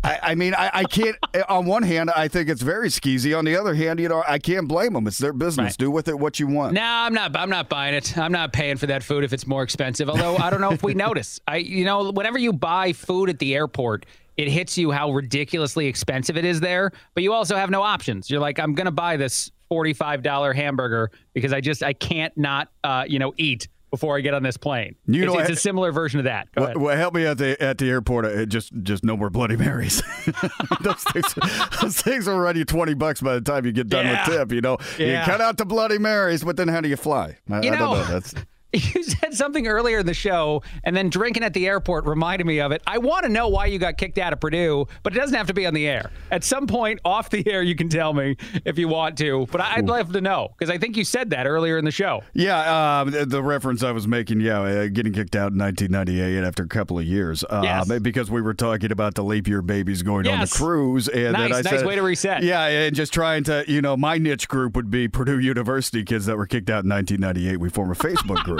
I, I mean, I, I can't. *laughs* on one hand, I think it's very skeezy. On the other hand, you know, I can't blame them. It's their business. Right. Do with it what you want. No, I'm not. I'm not buying it. I'm not paying for that food if it's more expensive. Although I don't know if we *laughs* notice. I, you know, whenever you buy food at the airport, it hits you how ridiculously expensive it is there. But you also have no options. You're like, I'm gonna buy this forty-five dollar hamburger because I just I can't not, uh, you know, eat before I get on this plane. You it's, know, it's a similar version of that. Go Well, ahead. well, help me at the at the airport. Uh, just just no more Bloody Marys. *laughs* those, things, those things run you twenty bucks by the time you get done Yeah. with tip. You know, Yeah. you cut out the Bloody Marys, but then how do you fly? I, You I don't know- know. That's *laughs* You said something earlier in the show, and then drinking at the airport reminded me of it. I want to know why you got kicked out of Purdue, but it doesn't have to be on the air. At some point off the air, you can tell me if you want to. But I'd love to know because I think you said that earlier in the show. yeah. Um, the, the reference I was making, yeah, uh, getting kicked out in 1998 after a couple of years, uh, Yes. because we were talking about the leap year babies going on the cruise, and then Nice, I nice said, way to reset. Yeah, and just trying to, you know, my niche group would be Purdue University kids that were kicked out in 1998. We form a Facebook *laughs* group.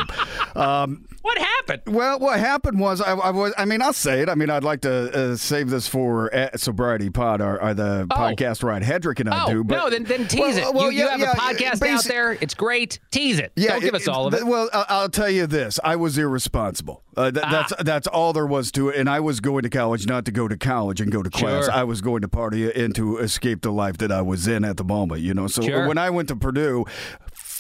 Um, What happened? Well, what happened was I, I was. I mean, I'll say it. I mean, I'd like to uh, save this for uh, Sobriety Pod or, or the Oh. podcast Ryan Hedrick and I Oh do. But no, then then tease Well, it. well, you, you have yeah, a podcast out there. It's great. Tease it. Yeah, Don't give it- us all of it. Well, I'll tell you this: I was irresponsible. Uh, th- Ah. That's that's all there was to it. And I was going to college not to go to college and go to class. Sure. I was going to party and to escape the life that I was in at the moment. You know. So Sure. when I went to Purdue.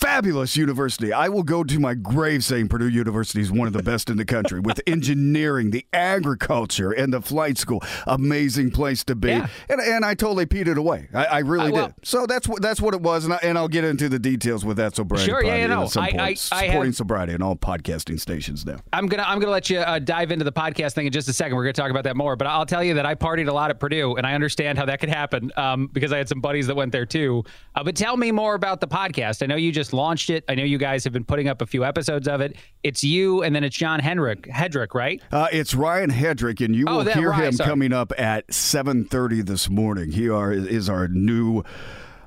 Fabulous university. I will go to my grave saying Purdue University is one of the best in the country with *laughs* engineering, the agriculture, and the flight school. Amazing place to be. Yeah. And, and I totally peed it away. I, I really I- well- did. So that's what that's what it was, and, I, and I'll get into the details with that sobriety. Sure, yeah, yeah, no. at some I- point. I- I supporting have- sobriety in all podcasting stations now. I'm gonna I'm gonna let you uh, dive into the podcast thing in just a second. We're gonna talk about that more, but I'll tell you that I partied a lot at Purdue, and I understand how that could happen um, because I had some buddies that went there too. Uh, but tell me more about the podcast. I know you just launched it. I know you guys have been putting up a few episodes of it. It's you, and then it's John Henrik Hedrick, right? Uh, it's Ryan Hedrick, and you Oh, will that- hear Ryan, him sorry. coming up at 7.30 this morning. He are, is our new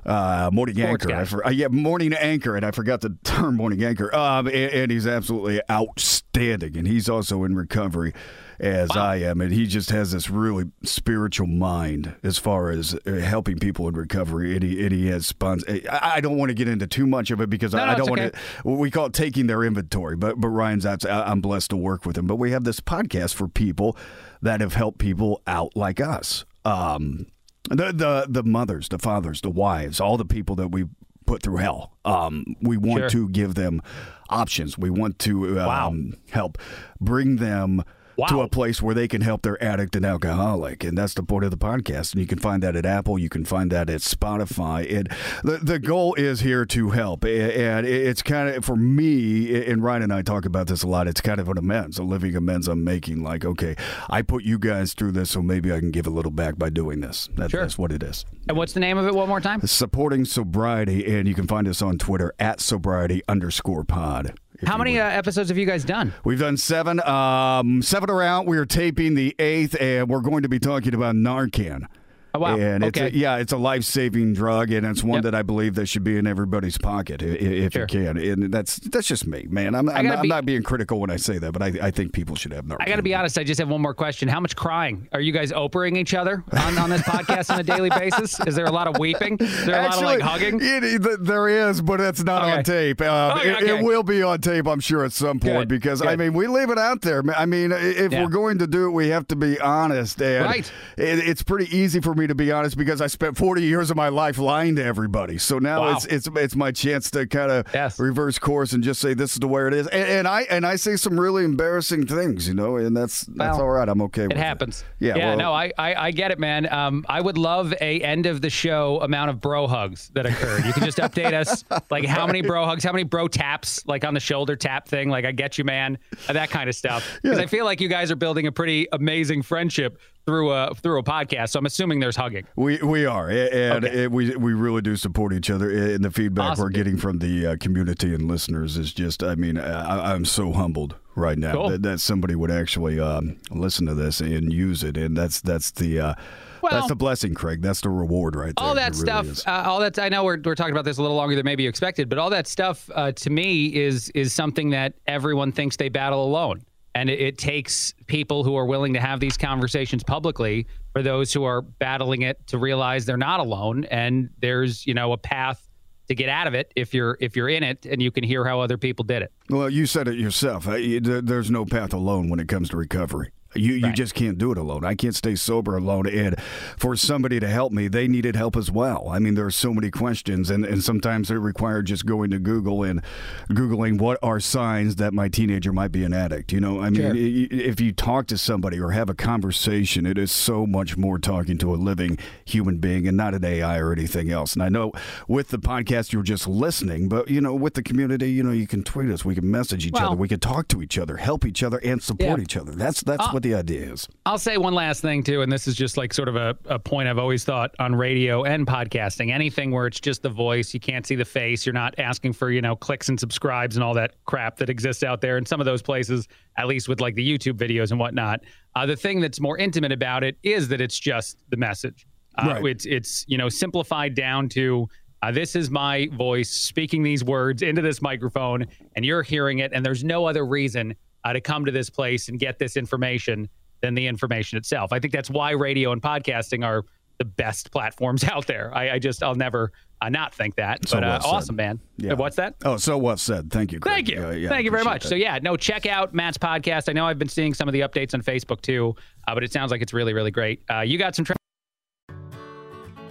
uh, morning Sports anchor. I for, uh, yeah, morning anchor, and I forgot the *laughs* term morning anchor. Um, and, and he's absolutely outstanding, and he's also in recovery as I am, and he just has this really spiritual mind as far as uh, helping people in recovery, and he, and he has spons- I, I don't want to get into too much of it because No, I, no, I don't want okay. to we call it taking their inventory, but but Ryan's I- I'm blessed to work with him. But we have this podcast for people that have helped people out like us. Um, the the the mothers, the fathers, the wives, all the people that we put through hell. Um, we want Sure. to give them options. We want to um, help bring them. To a place where they can help their addict and alcoholic, and that's the point of the podcast. And you can find that at Apple, you can find that at Spotify. And the the goal is here to help, and it's kind of for me. And Ryan and I talk about this a lot. It's kind of an amends, a living amends I'm making. Like, okay, I put you guys through this, so maybe I can give a little back by doing this. That, Sure. That's what it is. And what's the name of it? One more time. Supporting sobriety, and you can find us on Twitter at sobriety underscore pod. How many uh, episodes have you guys done? We've done seven. Um, seven are out. We are taping the eighth, and we're going to be talking about Narcan. Oh, wow. And it's Okay. a, yeah, it's a life saving drug, and it's one Yep. that I believe that should be in everybody's pocket i- i- if Sure. you can. And that's that's just me, man. I'm, I'm, gotta I'm not being critical when I say that, but I, I think people should have Narcan. I got to be honest. I just have one more question. How much crying are you guys Oprahing each other on, on this podcast on a daily basis? Is there a lot of weeping? Is there a lot of like hugging? It, there is, but it's not on tape. Um, Okay, it, okay. it will be on tape, I'm sure, at some point Good, because I mean we leave it out there. I mean, if Yeah. we're going to do it, we have to be honest. And Right. it, it's pretty easy for me to be honest because I spent 40 years of my life lying to everybody. So now Wow. it's it's it's my chance to kind of Yes. reverse course and just say this is the way it is. And, and I and I say some really embarrassing things, you know, and that's that's Well, all right. I'm okay with It it. happens. Yeah. Yeah. well, no, I, I I get it, man. Um, I would love a end of the show amount of bro hugs that occurred. You can just update us, *laughs* like how many bro hugs, how many bro taps, like on the shoulder tap thing, like I get you, man, that kind of stuff. Because I feel like you guys are building a pretty amazing friendship through a through a podcast. So I'm assuming there's hugging. We we are, and Okay. it, we we really do support each other. And the feedback Awesome, we're getting from the uh, community and listeners is just, I mean, I, I'm so humbled right now Cool. that, that somebody would actually um, listen to this and use it, and that's that's the uh, Well- that's the blessing, Craig. That's the reward right there. all that really stuff uh, all that i know we're, we're talking about this a little longer than maybe you expected but all that stuff uh, to me is is something that everyone thinks they battle alone and it, it takes people who are willing to have these conversations publicly for those who are battling it to realize they're not alone and there's you know a path to get out of it if you're if you're in it and you can hear how other people did it Well, you said it yourself. You- there- There's no path alone when it comes to recovery. You you just can't do it alone. I can't stay sober alone. And for somebody to help me, they needed help as well. I mean, there are so many questions, and, and sometimes it required just going to Google and googling what are signs that my teenager might be an addict. You know, I mean, Sure. if you talk to somebody or have a conversation, it is so much more talking to a living human being and not an AI or anything else. And I know with the podcast you're just listening, but you know, with the community, you know, you can tweet us, we can message each Well- other, we can talk to each other, help each other, and support Yeah. each other. That's that's Uh, what the idea is. I'll say one last thing too, and this is just like sort of a, a point I've always thought on radio and podcasting. Anything where it's just the voice, you can't see the face, you're not asking for, you know, clicks and subscribes and all that crap that exists out there in some of those places, at least with like the YouTube videos and whatnot. Uh, the thing that's more intimate about it is that it's just the message. Uh, Right. It's it's you know simplified down to uh, this is my voice speaking these words into this microphone, and you're hearing it, and there's no other reason uh, to come to this place and get this information than the information itself. I think that's why radio and podcasting are the best platforms *laughs* out there. I, I just I'll never uh, not think that. So but uh, well said. awesome, man. Yeah. What's that? Oh, so well said. Thank you. Thank you. Yeah, yeah, Thank you very much. that. So yeah, no, check out Matt's podcast. I know I've been seeing some of the updates on Facebook too, uh, but it sounds like it's really, really great. Uh, you got some. Tra-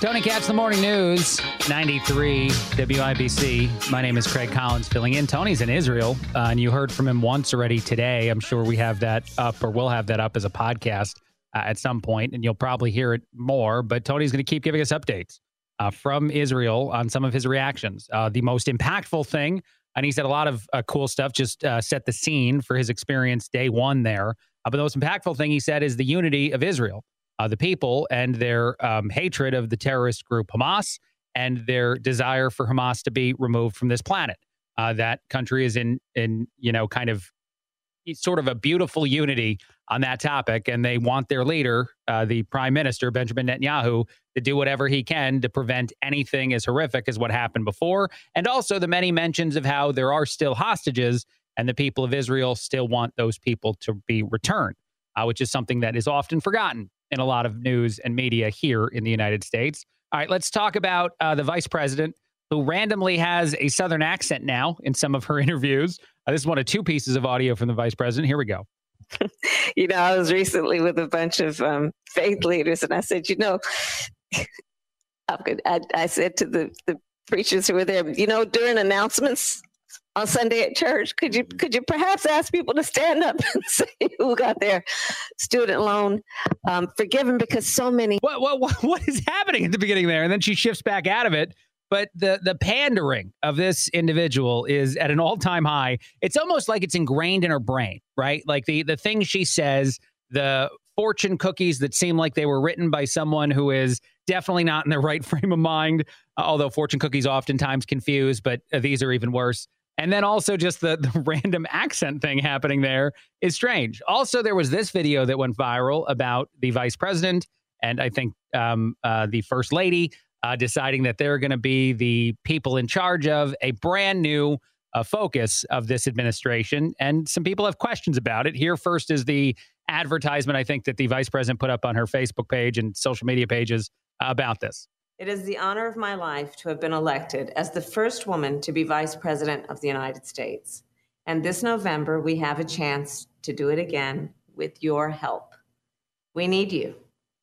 Tony Katz, the morning news, 93 WIBC. My name is Craig Collins filling in. Tony's in Israel, uh, and you heard from him once already today. I'm sure we have that up or we'll have that up as a podcast uh, at some point, and you'll probably hear it more. But Tony's going to keep giving us updates uh, from Israel on some of his reactions. Uh, the most impactful thing, and he said a lot of uh, cool stuff, just uh, set the scene for his experience day one there. but the most impactful thing he said is the unity of Israel uh, the people and their um, hatred of the terrorist group Hamas and their desire for Hamas to be removed from this planet. Uh, that country is in in you know kind of sort of a beautiful unity on that topic, and they want their leader, uh, the Prime Minister Benjamin Netanyahu, to do whatever he can to prevent anything as horrific as what happened before, and also the many mentions of how there are still hostages and the people of Israel still want those people to be returned, uh, which is something that is often forgotten in a lot of news and media here in the United States. All right, let's talk about uh, the vice president who randomly has a Southern accent now in some of her *laughs* interviews. Uh, this is one of two pieces of audio from the vice president. Here we go. *laughs* you know, I was recently with a bunch of um, faith leaders, and I said, you know, *laughs* I, I said to the, the preachers who were there, you know, during announcements, on Sunday at church. Could you could you perhaps ask people to stand up *laughs* and say who got their student loan um, forgiven? Because so many. What, what what is happening at the beginning there? And then she shifts back out of it. But the the pandering of this individual is at an all time high. It's almost like it's ingrained in her brain, right? Like the the things she says, the fortune cookies that seem like they were written by someone who is definitely not in their *laughs* right frame of mind. Although fortune cookies oftentimes confuse, but uh, these are even worse. And then also just the, *laughs* the random accent thing happening there is strange. Also, there was this video that went viral about the vice president and I think um, uh, the first lady uh, deciding that they're going to be the people in charge of a brand new uh, focus of this administration. And some people have questions about it. Here first is the advertisement I think that the vice president put up on her Facebook page and social media pages about this. It is the honor of my life to have been elected as the first woman to be Vice President of the United States. And this November, we have a chance to do it again with your help. We need you.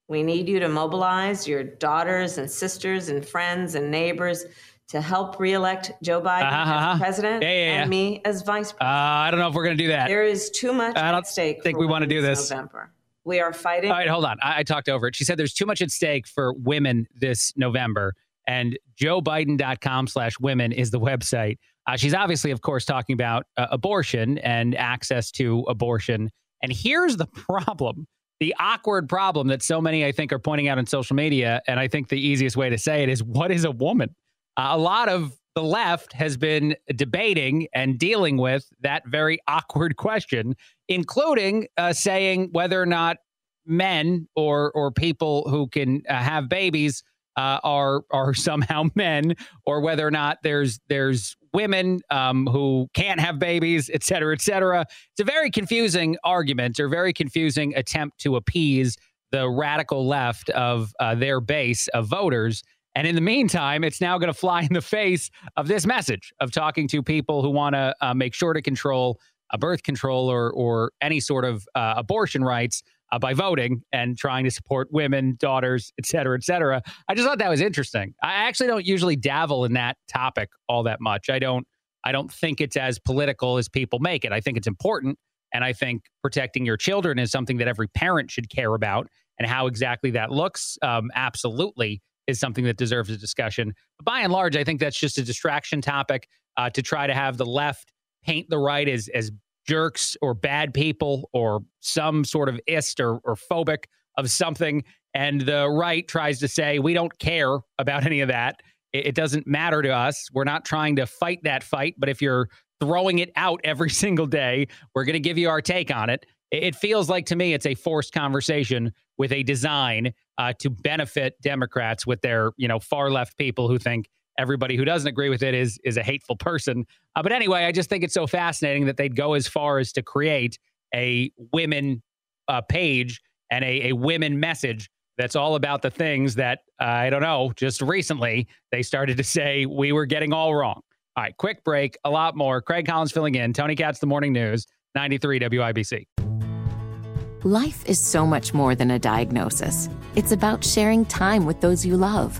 We need you to mobilize your daughters and sisters and friends and neighbors to help reelect Joe Biden uh-huh, as uh-huh. president yeah, yeah, yeah. and me as vice president. Uh, I don't know if we're going to do that. There is too much at stake. I don't at stake. Think we want to do this November. We are fighting. All right, hold on. I, I talked over it. She said there's too much at stake for women this November, and joebiden.com slash women is the website. Uh, she's obviously, of course, talking about uh, abortion and access to abortion. And here's the problem the awkward problem that so many, I think, are pointing out on social media. And I think the easiest way to say it is what is a woman? Uh, a lot of the left has been debating and dealing with that very awkward *laughs* question, including uh, saying whether or not men or or people who can uh, have babies uh, are are *laughs* somehow men, or whether or not there's there's women um, who can't have babies, et cetera, et cetera. It's a very confusing argument or very confusing attempt to appease the radical left of uh, their base of voters. And in the meantime, it's now going to fly in the face of this message of talking to people who want to uh, make sure to control a birth control or, or any sort of uh, abortion rights uh, by voting and trying to support women, daughters, et cetera, et cetera. I just thought that was interesting. I actually don't usually dabble in that topic all that much. I don't. I don't think it's as political as people make it. I think it's important, and I think protecting your children is something that every parent should care about. And how exactly that looks, um, absolutely is something that deserves a discussion. But by and large, I think that's just a distraction topic uh, to try to have the left paint the right as as jerks or bad people or some sort of ist or, or phobic of something. And the right tries to say, we don't care about any of that. It, it doesn't matter to us. We're not trying to fight that fight. But if you're throwing it out *laughs* every single day, we're going to give you our take on it. It feels like to me it's a forced conversation with a design uh, to benefit Democrats with their you know far left people who think everybody who doesn't agree with it is is a hateful person. Uh, but anyway, I just think it's so fascinating that they'd go as far as to create a women uh, page and a, a women message that's all about the things that uh, I don't know. Just recently, they started to say we were getting all wrong. All right, quick break. A lot more. Craig Collins filling in. Tony Katz, The Morning News, 93 WIBC. Life is so much more than a diagnosis. It's about sharing time with those you love,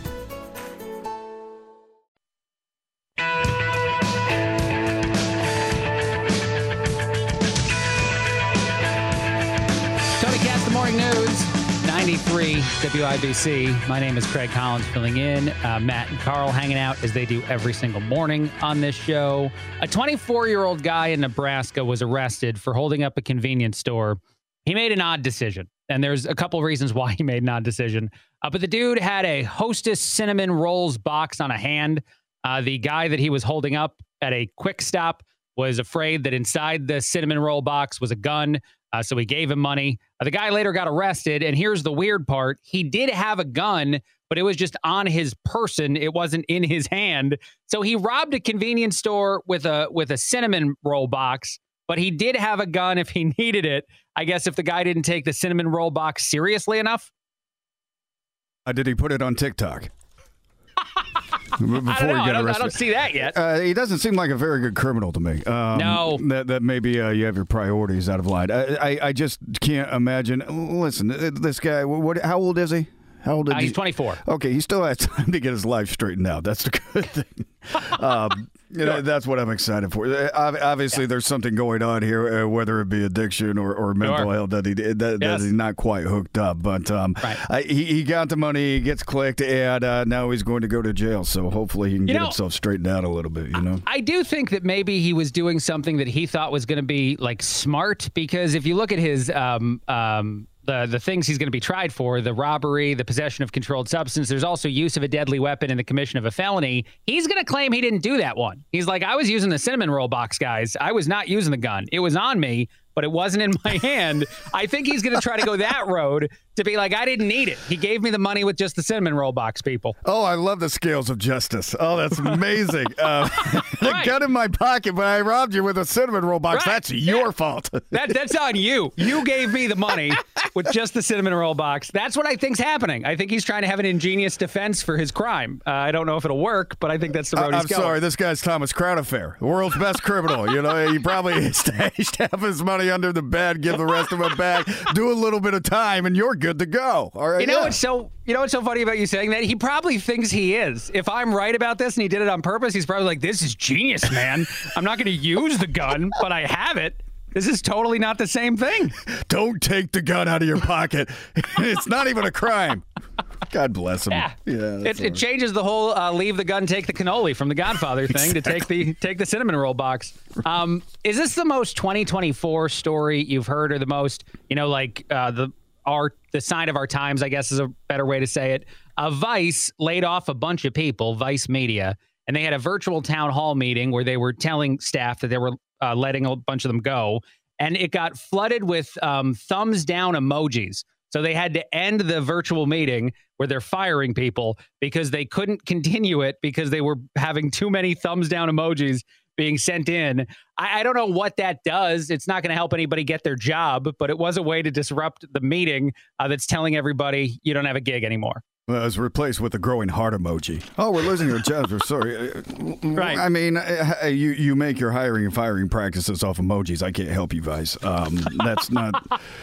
93 WIBC. My name is Craig Collins filling in. Uh, Matt and Carl hanging out as they do every single morning on this show. A 24 year old guy in Nebraska was arrested for holding up a convenience store. He made an odd decision, and there's a couple reasons why *laughs* he made an odd decision. Uh, but the dude had a Hostess cinnamon rolls box on a hand. Uh, the guy that he was holding up at a quick stop was afraid that inside the cinnamon roll box was a gun. Uh, so he gave him money. Uh, the guy later got arrested. And here's the weird part he did have a gun, but it was just on his person. It wasn't in his hand. So he robbed a convenience store with a with a cinnamon roll box, but he did have a gun if he *laughs* needed it. I guess if the guy didn't take the cinnamon roll box seriously enough. Uh, did he put it on TikTok? *laughs* Before I don't, know. I, don't, I don't see that yet. Uh, he doesn't seem like a very good criminal to me. Um, No. that that maybe uh, you have your priorities out of line. I, I I just can't imagine. Listen, uh, this guy. What? How old is he? How old is Uh, he? he's 24. Okay, he still has *laughs* time to get his life straightened out. That's the good *laughs* thing. *laughs* um, know, that's what I'm excited for. Uh, ob- Obviously, there's something going on here, uh, whether it be addiction or, or mental Sure. health that he that, that he's not quite hooked up. But um, Right. I, he, he got the money, he gets clicked, and uh, now he's going to go to jail. So hopefully, he can You get know- himself straightened out a little bit. You know. I do think that maybe he was doing something that he thought was going to be like smart because if you look at his um um the the things he's going to be tried for the robbery the possession of controlled substance. There's also use of a deadly weapon and the commission of a felony. He's going to claim he didn't do that one. He's like I was using the cinnamon roll box guys. I was not using the gun. It was on me but it wasn't in my *laughs* hand I think he's going to try to go that road to be like I didn't need it he gave me the money with just the cinnamon roll box people Oh, I love the scales of justice. Oh, that's amazing. *laughs* uh, *laughs* Right. Gun in my pocket, but I robbed you with a cinnamon roll box. Right. That's your fault. That that's on you. You gave me the money with just the cinnamon roll box. That's what I think's happening. I think he's trying to have an ingenious defense for his crime. Uh, I don't know if it'll work, but I think that's the road I- going. sorry, this guy's Thomas Crown Affair, the world's best criminal. You know, he probably stashed half his money under the bed, give the rest of it back, *laughs* do a little bit of time, and you're good to go. All right. You know yeah. what's so you know what's so funny about you saying that? He probably thinks he is. If I'm right about this and he did it on purpose, he's probably like, "This is genius, man. I'm not going to use the gun, but I have it. This is totally not the same thing." *laughs* Don't take the gun out of your pocket. *laughs* it's not even a crime. God bless him. Yeah, Yeah. It, it changes the whole uh, "leave the gun, take the cannoli" from the Godfather thing to take the take the cinnamon roll box. Um, is this the most 2024 story you've heard, or the most you know, like uh, the our the sign of our times? I guess is a better way to say it. Uh, Vice laid off a bunch of people, Vice Media, and they had a virtual town hall meeting where they were telling staff that they were uh, letting a bunch of them go, and it got flooded with um, thumbs down emojis. So they had to end the virtual meeting where they're firing people because they couldn't *laughs* continue it because they were having too many thumbs down emojis being sent in. I, I don't know what that does. It's not going to help anybody get their job, but it was a way to disrupt the meeting uh, that's telling everybody you don't have a gig anymore. Well, it was replaced with a growing heart emoji. Oh, we're losing our jobs. We're sorry. Uh, *laughs* Right. I mean, uh, you you make your hiring and firing practices off emojis. I can't help you, Vice. Um, that's not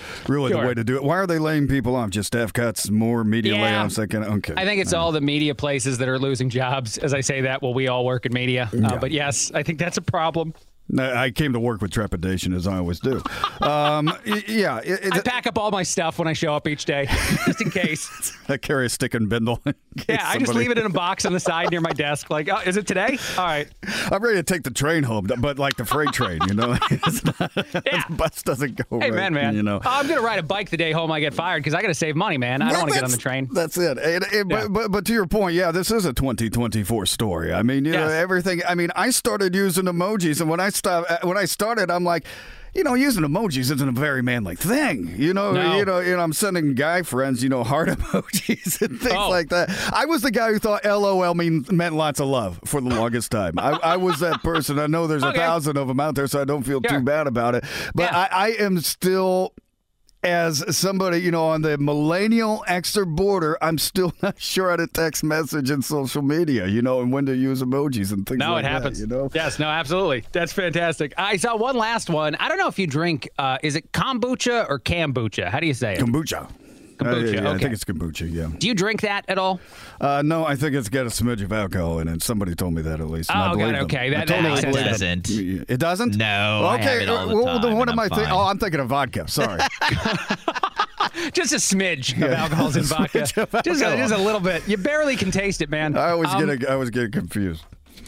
*laughs* really Sure. the way to do it. Why are they laying people off? Just staff cuts, more media Yeah. layoffs. That kind of okay. I think it's all the media places that are losing jobs. As I say that, well, we all work in media. Uh, Yeah. But yes, I think that's a problem. I came to work with trepidation, as I always do. Um, yeah. It, I pack up all my stuff when I show up each day, *laughs* just in case. *laughs* I carry a stick and bindle. *laughs* Yeah, I just leave it in a box on the side near my desk. Like, oh, is it today? All right. I'm ready to take the train home, but like the freight train, you know? Not, yeah. bus doesn't go Hey, right, man, man. You know? I'm going to ride a bike the day home I get fired because I got to save money, man. I don't want to get on the train. That's it. Yeah. but, but, but to your point, yeah, this is a 2024 story. I mean, you yes. know, everything. I mean, I started using emojis, and when I stopped, uh, when I started, I'm like, you know, using emojis isn't a very manly thing. You know, no. you know, you know, I'm sending guy friends, you know, heart *laughs* emojis and things oh. like that. I was the guy who thought LOL mean, meant lots of love for the longest time. I, I was that person. I know there's *laughs* okay. a thousand of them out there, so I don't feel sure. too bad about it. But yeah. I, I am still as somebody, you know, on the millennial Xer border, I'm still *laughs* not sure how to text message in social media, you know, and when to use emojis and things no, like it happens. That, you know? Yes, no, absolutely. That's fantastic. I saw one last one. I don't know if you drink, uh, is it kombucha or kombucha? How do you say it? Kombucha. Kombucha. Uh, yeah, okay. I think it's kombucha. Yeah. Do you drink that at all? Uh, no, I think it's got a smidge of alcohol in it. Somebody told me that at least. Oh, God, okay. That, totally that doesn't. It doesn't. No. Okay. well, then what am I thinking? Oh, I'm thinking of vodka. Sorry. *laughs* just a smidge of yeah. alcohol's in *laughs* vodka. Just, a, just a little bit. You barely can taste it, man. I always um, get. A, I always get confused.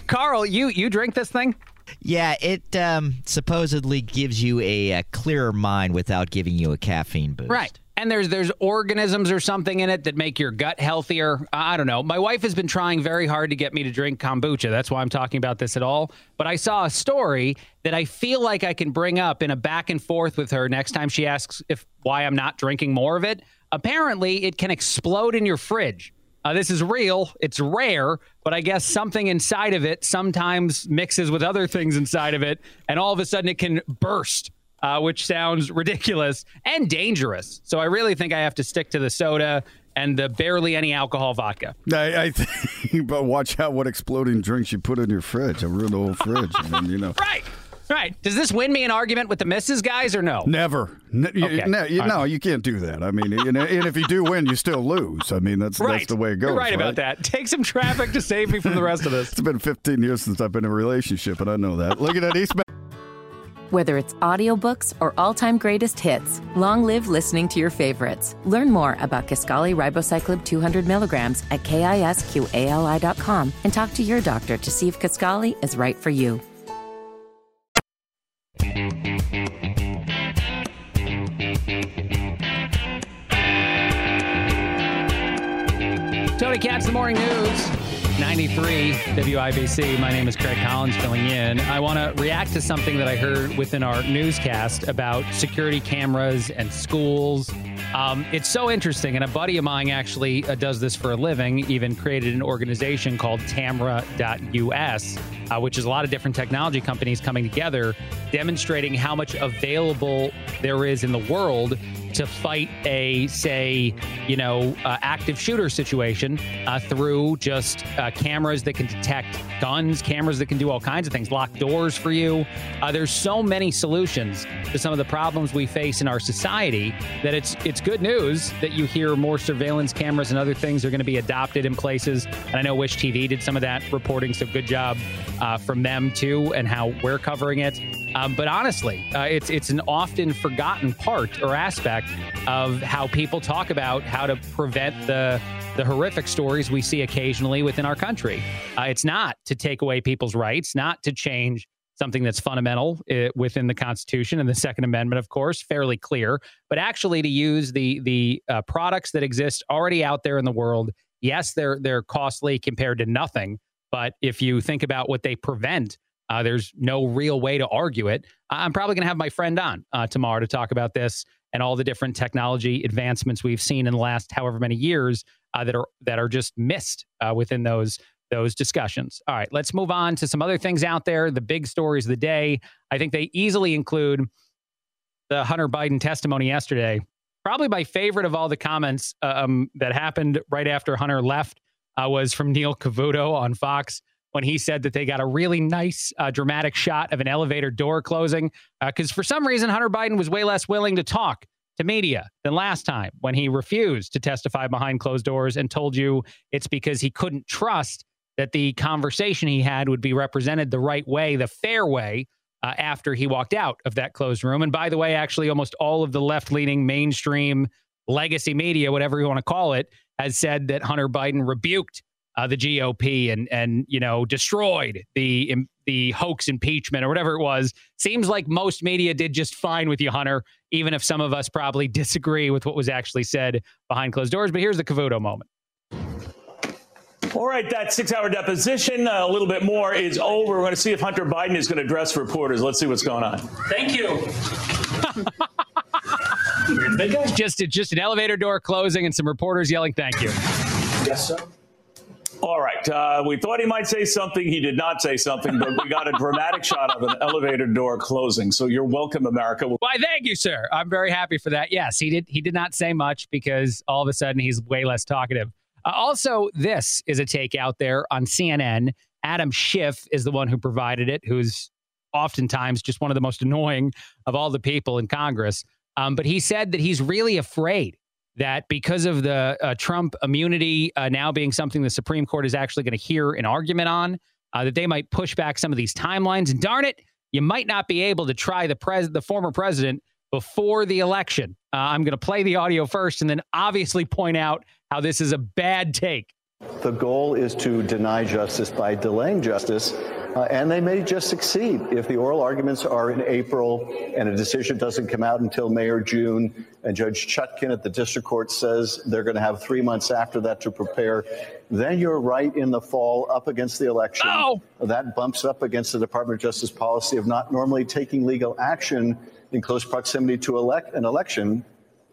Carl, you you drink this thing? Yeah, it um, supposedly gives you a, a, clearer mind without giving you a caffeine boost. Right and there's there's organisms or something in it that make your gut healthier. I don't know. My wife has been trying very hard to get me to drink kombucha. That's why I'm talking about this at all. But I saw a story that I feel like I can bring up in a back and forth with her next time she asks if why I'm not drinking more of it. Apparently, it can explode in your fridge. Uh, this is real. It's rare, but I guess something inside of it sometimes mixes with other things inside of it, and all of a sudden it can burst uh, which sounds ridiculous and dangerous. So I really think I have to stick to the soda and the barely any alcohol vodka. I, I think, *laughs* but watch out what exploding drinks you put in your fridge. I ruined the whole fridge. *laughs* You know. Right. Right. Does this win me an argument with the misses guys or no? Never. okay. no, you, no, you can't do that. I mean, you know, and if you do win, you still lose. I mean, that's right. that's the way it goes. You're right, right, about that. Take some traffic to save me from the rest of this. *laughs* it's been 15 years since I've been in a relationship, and I know that. Look at that East. Whether it's audiobooks or all-time greatest hits, long live listening to your favorites. Learn more about Kisqali Ribociclib 200 milligrams at kisqali.com and talk to your doctor to see if Kisqali is right for you. Tony Katz, the morning news. 93 WIBC. My name is Craig Collins filling in. I want to react to something that I heard within our newscast about security cameras and schools. Um, it's so interesting. And a buddy of mine actually uh, does this for a living, even created an organization called Tamra.us, uh, which is a lot of different technology companies coming together, demonstrating how much available there is in the world to fight a, say, you know, uh, active shooter situation uh, through just uh, cameras that can detect guns, cameras that can do all kinds of things, lock doors for you. Uh, there's so many solutions to some of the problems we face in our society that it's it's good news that you hear more surveillance cameras and other things are going to be adopted in places. And I know Wish TV did some of that reporting, so good job uh, from them too, and how we're covering it. Um, but honestly, uh, it's it's an often forgotten part or aspect of how people talk about how to prevent the the horrific stories we see occasionally within our country. Uh, it's not to take away people's rights, not to change something that's fundamental uh, within the Constitution and the Second Amendment, of course, fairly clear, but actually to use the the uh, products that exist already out there in the world. Yes, they're they're costly compared to nothing, but if you think about what they prevent uh, there's no real way to argue it. I'm probably going to have my friend on uh, tomorrow to talk about this and all the different technology advancements we've seen in the last however many years uh, that are that are just missed uh, within those those discussions. All right, let's move on to some other things out there. The big stories of the day. I think they easily include the Hunter Biden testimony yesterday. Probably my favorite of all the comments um, that happened right after Hunter left uh, was from Neil Cavuto on Fox when he said that they got a really nice, uh, dramatic shot of an elevator door closing. Because uh, for some reason, Hunter Biden was way less willing to talk to media than last time when he refused to testify behind closed doors and told you it's because he couldn't trust that the conversation he had would be represented the right way, the fair way. uh, after he walked out of that closed room. And by the way, actually, almost all of the left leaning mainstream legacy media, whatever you want to call it, has said that Hunter Biden rebuked uh, the GOP and and you know destroyed the the hoax impeachment or whatever it was. Seems like most media did just fine with you, Hunter, even if some of us probably disagree with what was actually said behind closed doors. But here's the Cavuto moment. All right, that six hour deposition, uh, a little bit more, is over. We're going to see if Hunter Biden is going to address reporters. Let's see what's going on. Thank you. *laughs* just, just an elevator door closing and some reporters yelling, thank you. Yes, sir. All right. Uh, we thought he might say something. He did not say something, but we got a dramatic shot of an elevator door closing. So you're welcome, America. Why, thank you, sir. I'm very happy for that. Yes, he did. He did not say much because all of a sudden he's way less talkative. Uh, also, this is a take out there on CNN. Adam Schiff is the one who provided it, who's oftentimes just one of the most annoying of all the people in Congress. Um, but he said that he's really afraid that because of the uh, Trump immunity uh, now being something the Supreme Court is actually going to hear an argument on, uh, that they might push back some of these timelines. And darn it, you might not be able to try the pres- the former president before the election. Uh, I'm going to play the audio first, and then obviously point out how this is a bad take. The goal is to deny justice by delaying justice uh, and they may just succeed if the oral arguments are in April and a decision doesn't come out until May or June. And Judge Chutkan at the district court says they're going to have three months after that to prepare. Then you're right in the fall up against the election. Oh. That bumps up against the Department of Justice policy of not normally taking legal action in close proximity to elect an election.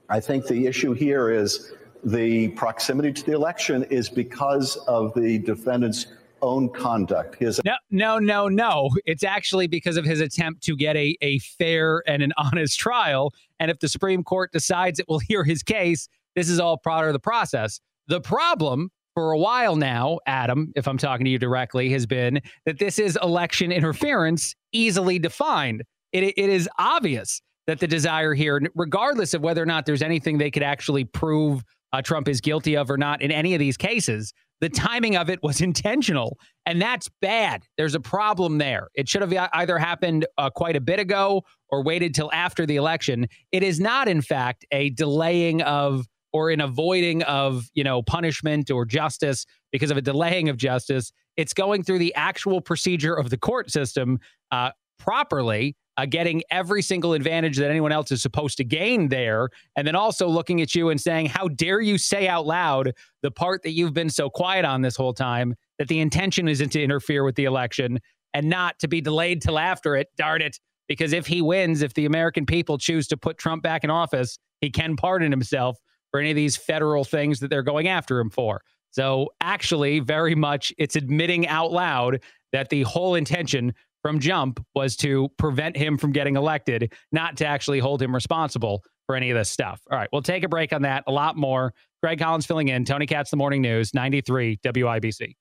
I think the issue here is the proximity to the election is because of the defendant's own conduct. His no, no, no, no. It's actually because of his attempt to get a, a fair and an *laughs* honest trial. And if the Supreme Court decides it will hear his case, this is all part of the process. The problem for a while now, Adam, if I'm talking to you directly, has been that this is election interference easily defined. It, it is obvious that the desire here, regardless of whether or not there's anything they could actually prove uh, Trump is guilty of or not in any of these cases, the timing of it was *laughs* intentional, and that's bad. There's a problem there. It should have either happened uh, quite a bit ago or waited till after the election. It is not, in fact, a delaying of or an avoiding of you know punishment or justice because of a delaying of justice. It's going through the actual procedure of the court system uh, properly uh, getting every single advantage that anyone else is supposed to gain there. And then also looking at you and saying, How dare you say out loud the part that you've been so quiet on this whole time that the intention isn't to interfere with the election and not to be delayed till after it? Darn it. Because if he wins, if the American people choose to put Trump back in office, he can pardon himself for any of these federal things that they're going after him for. So, actually, very much it's admitting out loud that the whole intention from jump was to prevent him from getting elected, not to actually hold him responsible for any of this stuff. All right, we'll take a break on that. A lot more. Craig Collins filling in. Tony Katz, The Morning News, 93 WIBC.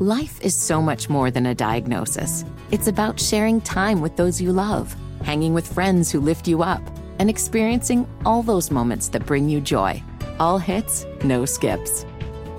Life is so much more than a diagnosis. It's about sharing time with those you love, hanging with friends who lift you up, and experiencing all those moments that bring you joy. All hits, no skips.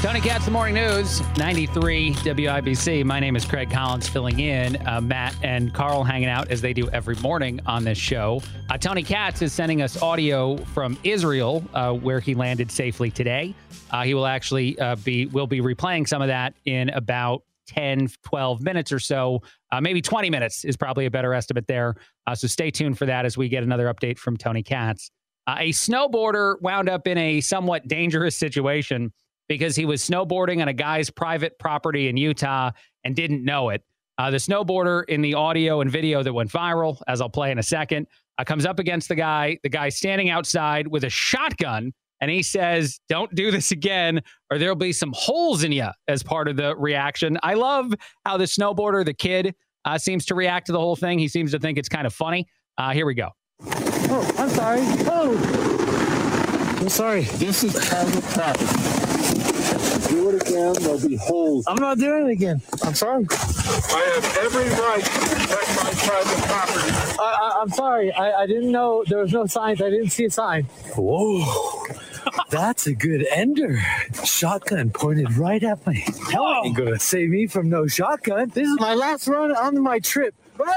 Tony Katz, the morning news, 93 WIBC. My name is Craig Collins, filling in. Uh, Matt and Carl hanging out as they do every morning on this show. Uh, Tony Katz is sending us audio from Israel, uh, where he landed safely today. Uh, he will actually uh, be will be replaying some of that in about 10, 12 minutes or so. Uh, maybe 20 minutes is probably a better estimate there. so stay tuned for that as we get another update from Tony Katz. a snowboarder wound up in a somewhat dangerous situation because he was snowboarding on a guy's private property in Utah and didn't know it. Uh, the snowboarder in the audio and video that went viral, as I'll play in a second, uh, comes up against the guy. The guy standing outside with a shotgun, and he says, "Don't do this again, or there'll be some holes in you." As part of the reaction, I love how the snowboarder, the kid, uh, seems to react to the whole thing. He seems to think it's kind of funny. Uh, here we go. Oh, I'm sorry. Oh. I'm sorry. This is private property. Do it again, there'll be holes. I'm not doing it again. I'm sorry. I have every right to protect my private property. I, I, I'm sorry. I, I didn't know there was no signs. I didn't see a sign. Whoa. *laughs* That's a good ender. Shotgun pointed right at me. Hell ain't gonna save me from no shotgun. This is my last run on my trip.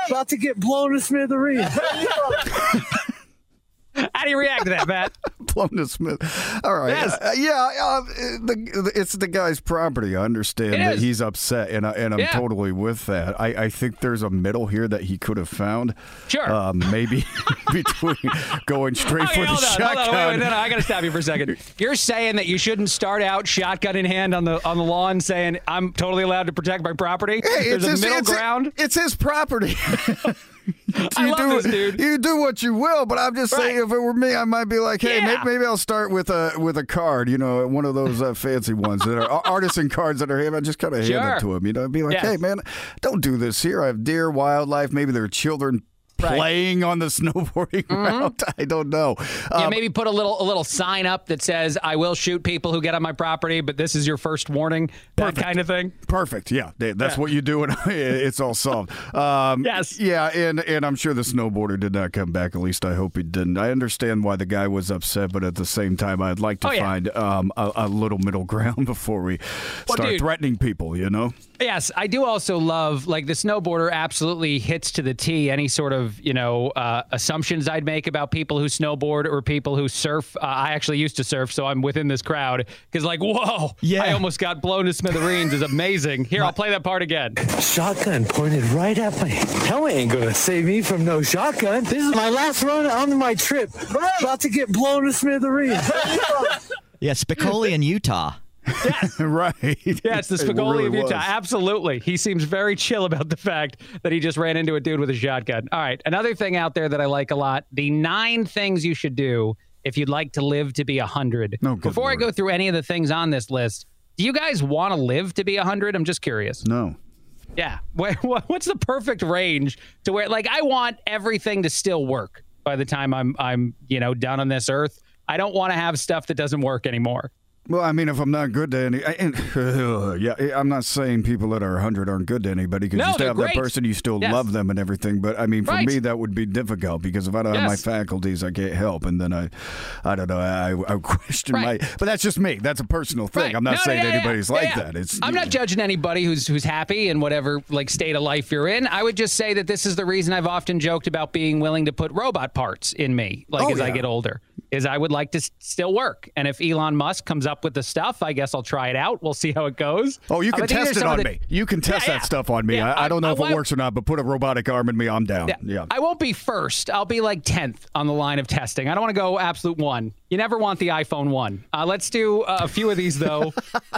About to get blown to smithereens. How do you react to that, Matt? To Smith. All right. Yes. Uh, yeah, uh, the, it's the guy's property. I understand It that is. he's upset, and, I, and I'm Yeah. totally with that. I, I think there's a middle here that he could have found. Sure. Um, maybe *laughs* between *laughs* going straight Okay, for the on, shotgun. wait, wait, no, no, I got to stop you for a second. You're saying that you shouldn't start out shotgun in hand on the on the lawn, saying I'm totally allowed to protect my property. Hey, There's it's a his, middle it's, ground. It's his property. *laughs* *laughs* I you love do, this dude. You do what you will, but I'm just saying, if it were me, I might be like, hey, Yeah. maybe, maybe I'll start with a with a card, you know, one of those uh, fancy ones that are artisan cards that are him. I just kind of hand it to him, you know, I'd be like, Yes. hey, man, don't do this here. I have deer, wildlife. Maybe there are children Right. Mm-hmm. playing on the *laughs* snowboarding route. I don't know. Yeah, Um, maybe put a little a little sign up that says "I will shoot people who get on my property, but this is your first warning." That kind of thing. Perfect. Yeah, that's Yeah. what you do, and *laughs* it's all solved. Um, Yes. Yeah, and and I'm sure the snowboarder did not come back. At least I hope he didn't. I understand why the guy was upset, but at the same time, I'd like to Oh, yeah. find um, a, a little middle *laughs* ground before we Well, start dude- threatening people. You know. Yes, I do also love like the snowboarder absolutely hits to the T any sort of you know uh, assumptions I'd make about people who snowboard or people who surf. Uh, I actually used to surf, so I'm within this crowd because like whoa, Yeah. I almost got blown to smithereens is amazing. Here, I'll play that part again. Shotgun pointed right at me. Hell ain't gonna save me from no shotgun. This is my last run on my trip. About to get blown to smithereens. *laughs* Yeah, Spicoli in Utah. *laughs* right. Yeah, it's the It really of Utah. was. Absolutely. He seems very chill about the fact that he just ran into a dude with a shotgun. All right. Another thing out there that I like a lot the nine things you should do if you'd like to live to be 100. No, Before I go through any of the things on this list, do you guys want to live to be 100? I'm just curious. No. Yeah. What- *laughs* what- What's the perfect range to where, like, I want everything to still work by the time I'm, I'm, you know, done on this earth. I don't want to have stuff that doesn't work anymore. Well, I mean, if I'm not good to any, I- and, *laughs* yeah, I'm not saying people that are 100 aren't good to anybody because No, you still have great. that person, you still Yes. love them and everything. But I mean, for Right. me, that would be difficult because if I don't have my faculties, I can't help, and then I, I don't know, I, I *laughs* question Right. my. But that's just me. That's a personal thing. Right. I'm not No, saying yeah, anybody's yeah, like yeah. that. It's I'm not judging anybody who's who's happy in whatever like state of life you're in. I would just say that this is the reason I've often joked about being willing to put robot parts in me, like Oh, as I get older. Is I would like to s- still work, and if Elon Musk comes up with the stuff, I guess I'll try it out. We'll see how it goes. Oh, you can test it on the- me. You can test Yeah, that yeah. stuff on me. Yeah, I, I don't know if I- it works or not, but put a robotic arm in me, I'm down. Yeah. I won't be first. I'll be like 10th on the line of testing. I don't want to go absolute one. You never want the iPhone 1. Uh, let's do uh, a few of these, though.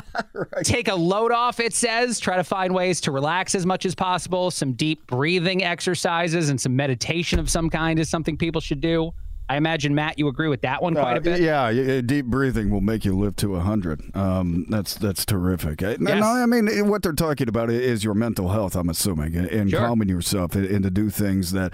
*laughs* Take a load off, it says. Try to find ways to relax as much as possible. Some deep breathing exercises and some meditation of some kind is something people should do. I imagine, Matt, you agree with that one quite Uh, a bit. Yeah, deep breathing will make you live to hundred. Um, that's that's terrific. Uh, Yes. no, I mean what they're talking about is your mental health. I'm assuming, and, Sure. calming yourself and, to do things that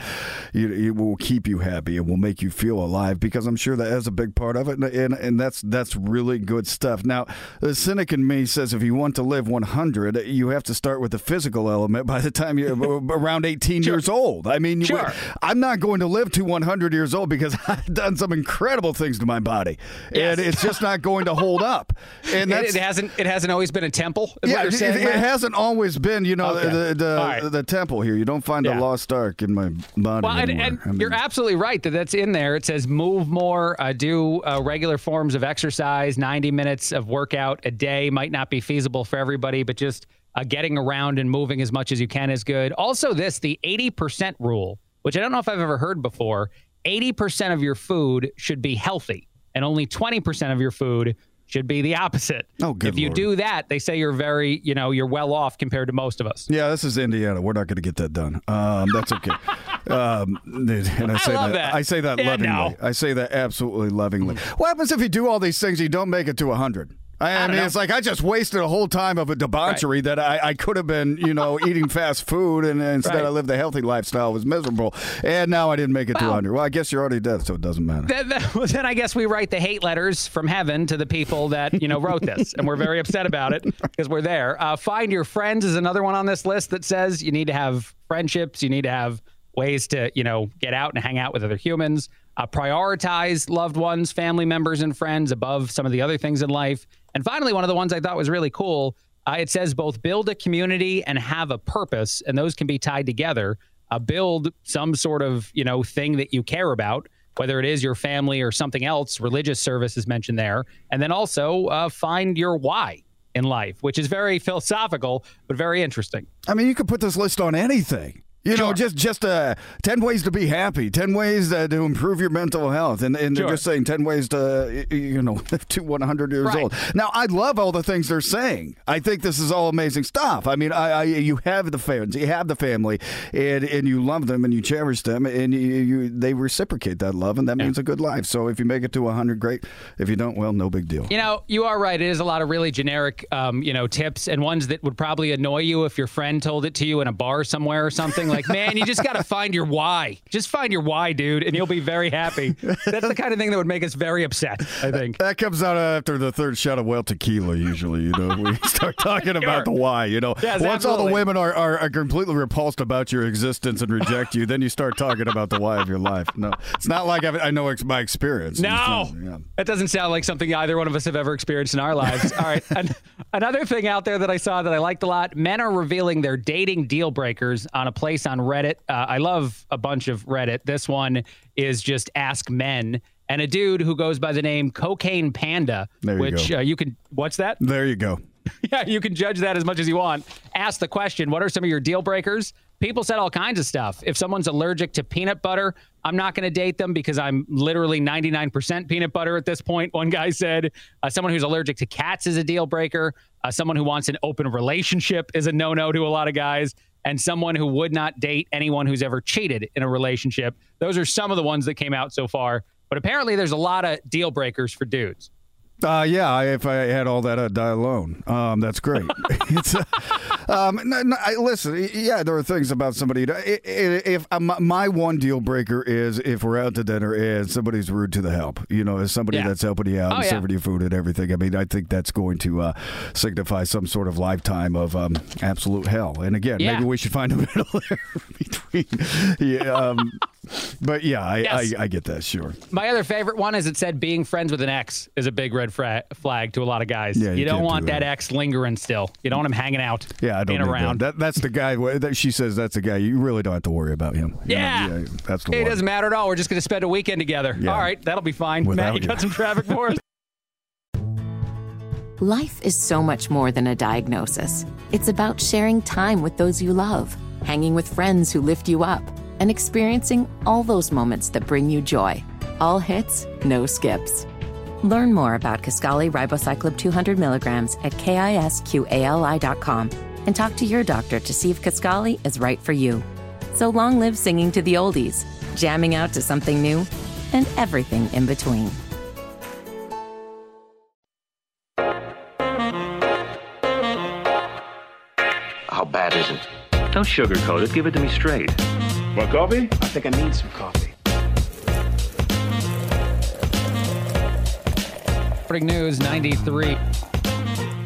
you, it will keep you happy and will make you feel alive. Because I'm sure that is a big part of it, and and, and that's that's really good stuff. Now, the cynic in me says if you want to live 100, you have to start with the physical element by the time you're *laughs* around 18 years old. I mean, Sure. I'm not going to live to 100 years old because I've *laughs* done some incredible things to my body, and it's just not going to hold up. *laughs* And It, that's it hasn't. It hasn't always been a temple. Yeah, what you're it, saying, it hasn't always been. You know, Okay. the the, right. the temple here. You don't find Yeah. a lost ark in my body Well, and, and I mean, you're absolutely right that that's in there. It says move more, uh, do uh, regular forms of exercise. 90 minutes of workout a day might not be feasible for everybody, but just uh, getting around and moving as much as you can is good. Also, this the 80% rule, which I don't know if I've ever heard before. 80% of your food should be healthy, and only 20% of your food should be the opposite. Oh, good If you Lord. do that, they say you're very, you know, you're well off compared to most of us. Yeah, this is Indiana. We're not going to get that done. Um, that's okay. *laughs* um, and I say love that, that. I say that Yeah, lovingly. no. I say that absolutely lovingly. What happens if you do all these things and you don't make it to 100? I, I mean, know. it's like I just wasted a whole time of a debauchery that I, I could have been, you know, *laughs* eating fast food, and instead Right. I lived a healthy lifestyle. It was miserable, and now I didn't make it to Well- 100. Well, I guess you're already dead, so it doesn't matter. Well, then I guess we write the hate letters from heaven to the people that you know wrote this, and we're very upset about it *laughs* because we're there. Uh, find your friends is another one on this list that says you need to have friendships, you need to have ways to you know get out and hang out with other humans. Uh, prioritize loved ones, family members, and friends above some of the other things in life. And finally, one of the ones I thought was really cool. Uh, it says both build a community and have a purpose, and those can be tied together. Uh, build some sort of you know thing that you care about whether it is your family or something else. Religious service is mentioned there. And then also uh, find your why in life, which is very philosophical, but very interesting. I mean, you could put this list on anything. You know, just just uh, ten ways to be happy, ten ways uh, to improve your mental health, and and they're just saying ten ways to you know live *laughs* to one hundred years Right. old. Now, I love all the things they're saying. I think this is all amazing stuff. I mean, I, I you have the fans, you have the family, and and you love them and you cherish them, and you, you they reciprocate that love, and that means a good life. So if you make it to hundred, great. If you don't, well, no big deal. You know, you are right. It is a lot of really generic, um, you know, tips and ones that would probably annoy you if your friend told it to you in a bar somewhere or something. Like, man, you just got to find your why. Just find your why, dude, and you'll be very happy. That's the kind of thing that would make us very upset. I think. That comes out after the third shot of well tequila. Usually, you know, we *laughs* start talking about the why. You know, Yes, once all the women are, are, are completely repulsed about your existence and reject you, then you start talking about the why of your life. No, it's not like I've, I know ex- my experience. No, yeah. that doesn't sound like something either one of us have ever experienced in our lives. *laughs* All right. An- another thing out there that I saw that I liked a lot men are revealing their dating deal breakers on a place on Reddit. Uh, I love a bunch of Reddit. This one is just Ask Men. And a dude who goes by the name Cocaine Panda, There you which go. Uh, you can, what's that? There you go. *laughs* yeah, you can judge that as much as you want. Ask the question, what are some of your deal breakers? People said all kinds of stuff. If someone's allergic to peanut butter, I'm not going to date them because I'm literally 99% peanut butter at this point. One guy said uh, someone who's allergic to cats is a deal breaker. Uh, someone who wants an open relationship is a no no to a lot of guys. And someone who would not date anyone who's ever cheated in a relationship. Those are some of the ones that came out so far. But apparently, there's a lot of deal breakers for dudes. Uh, yeah, I, if I had all that, I'd die alone. Um, that's great. *laughs* it's, uh, um, no, no, I, listen, yeah, there are things about somebody. i- i- If um, my one deal breaker is if we're out to dinner and somebody's rude to the help, you know, as somebody Yeah. that's helping you out Oh, and yeah. serving you food and everything. I mean, I think that's going to uh, signify some sort of lifetime of um, absolute hell. And again, Yeah. maybe we should find a *laughs* middle there between. Yeah, um, but yeah, I, Yes. I, I get that. Sure. My other favorite one is it said being friends with an ex is a big red fra- flag to a lot of guys. Yeah, you you don't can't do want that. that. ex lingering still. You don't want him hanging out. Yeah, I don't being that. around. That, that's the guy. That she says that's the guy. You really don't have to worry about him. You know, Yeah. that's the It one. doesn't matter at all. We're just going to spend a weekend together. Yeah. All right, that'll be fine. Without Matt, you you. got some traffic for us? *laughs* Life is so much more than a diagnosis. It's about sharing time with those you love, hanging with friends who lift you up, and experiencing all those moments that bring you joy. All hits, no skips. Learn more about Kisqali Ribociclib 200 milligrams at kisqali.com and talk to your doctor to see if Kisqali is right for you. So long live singing to the oldies, jamming out to something new, and everything in between. How bad is it? Don't sugarcoat it. Give it to me straight. Want coffee? I think I need some coffee. News 93.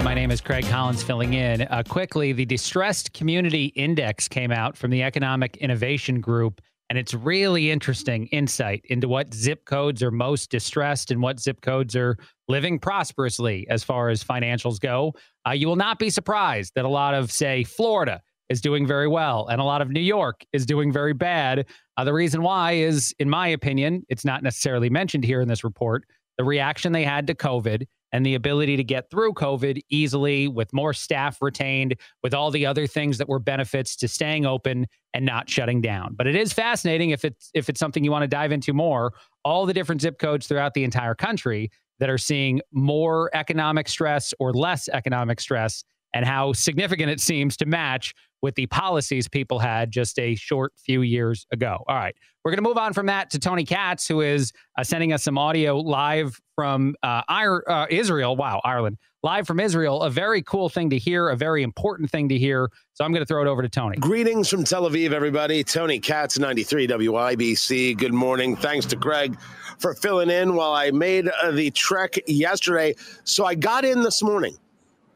My name is Craig Collins filling in. Uh, quickly, the Distressed Community Index came out from the Economic Innovation Group, and it's really interesting insight into what zip codes are most distressed and what zip codes are living prosperously as far as financials go. Uh, you will not be surprised that a lot of, say, Florida is doing very well and a lot of New York is doing very bad. Uh, the reason why is, in my opinion, it's not necessarily mentioned here in this report the reaction they had to COVID and the ability to get through COVID easily with more staff retained, with all the other things that were benefits to staying open and not shutting down. But it is fascinating if it's if it's something you want to dive into more, all the different zip codes throughout the entire country that are seeing more economic stress or less economic stress and how significant it seems to match with the policies people had just a short few years ago. All right. We're going to move on from that to Tony Katz, who is uh, sending us some audio live from uh, uh, Israel. Wow, Ireland. Live from Israel. A very cool thing to hear, a very important thing to hear. So I'm going to throw it over to Tony. Greetings from Tel Aviv, everybody. Tony Katz, 93 WIBC. Good morning. Thanks to Craig for filling in while I made uh, the trek yesterday. So I got in this morning.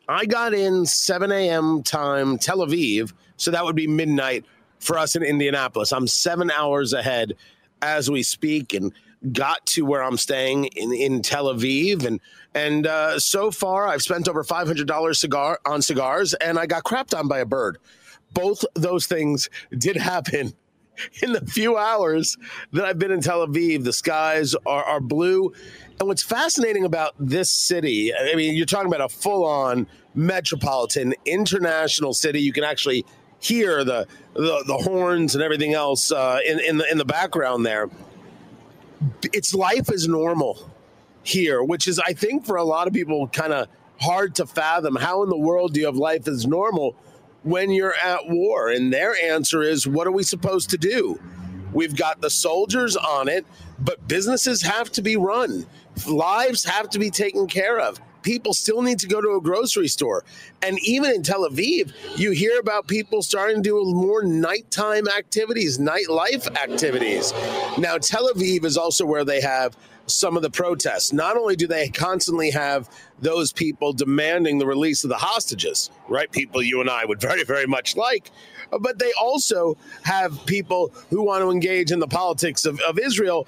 I got in 7 a.m. time, Tel Aviv. So that would be midnight for us in Indianapolis. I'm seven hours ahead as we speak and got to where I'm staying in, in Tel Aviv. And and uh, so far, I've spent over $500 cigar on cigars and I got crapped on by a bird. Both those things did happen *laughs* in the few hours that I've been in Tel Aviv. The skies are, are blue. And what's fascinating about this city, I mean, you're talking about a full on metropolitan, international city. You can actually hear the the, the horns and everything else uh, in in the in the background there. It's life as normal here, which is I think for a lot of people kind of hard to fathom. How in the world do you have life as normal when you're at war? And their answer is, what are we supposed to do? We've got the soldiers on it, but businesses have to be run. Lives have to be taken care of people still need to go to a grocery store. And even in Tel Aviv, you hear about people starting to do more nighttime activities, nightlife activities. Now, Tel Aviv is also where they have some of the protests. Not only do they constantly have those people demanding the release of the hostages, right? People you and I would very, very much like, but they also have people who want to engage in the politics of, of Israel.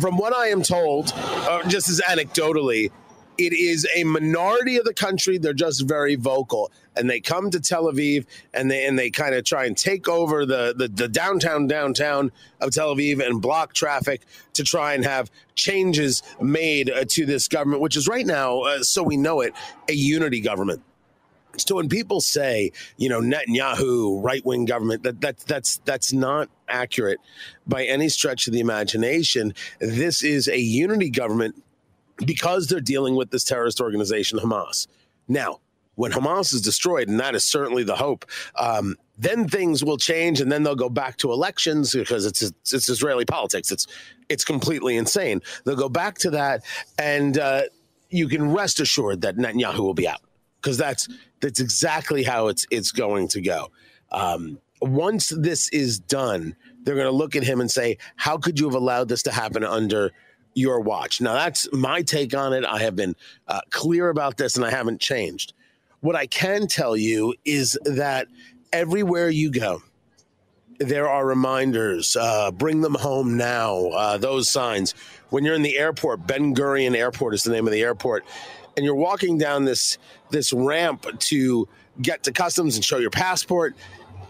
From what I am told, uh, just as anecdotally, it is a minority of the country. They're just very vocal, and they come to Tel Aviv and they and they kind of try and take over the, the the downtown downtown of Tel Aviv and block traffic to try and have changes made uh, to this government, which is right now, uh, so we know it, a unity government. So when people say, you know, Netanyahu, right wing government, that, that that's that's not accurate by any stretch of the imagination. This is a unity government because they're dealing with this terrorist organization, Hamas. Now, when Hamas is destroyed, and that is certainly the hope, um, then things will change, and then they'll go back to elections because it's it's Israeli politics. It's it's completely insane. They'll go back to that, and uh, you can rest assured that Netanyahu will be out because that's that's exactly how it's it's going to go. Um, once this is done, they're going to look at him and say, "How could you have allowed this to happen under?" your watch. Now, that's my take on it. I have been uh, clear about this and I haven't changed. What I can tell you is that everywhere you go, there are reminders. Uh, bring them home now. Uh, those signs. When you're in the airport, Ben Gurion Airport is the name of the airport, and you're walking down this this ramp to get to customs and show your passport.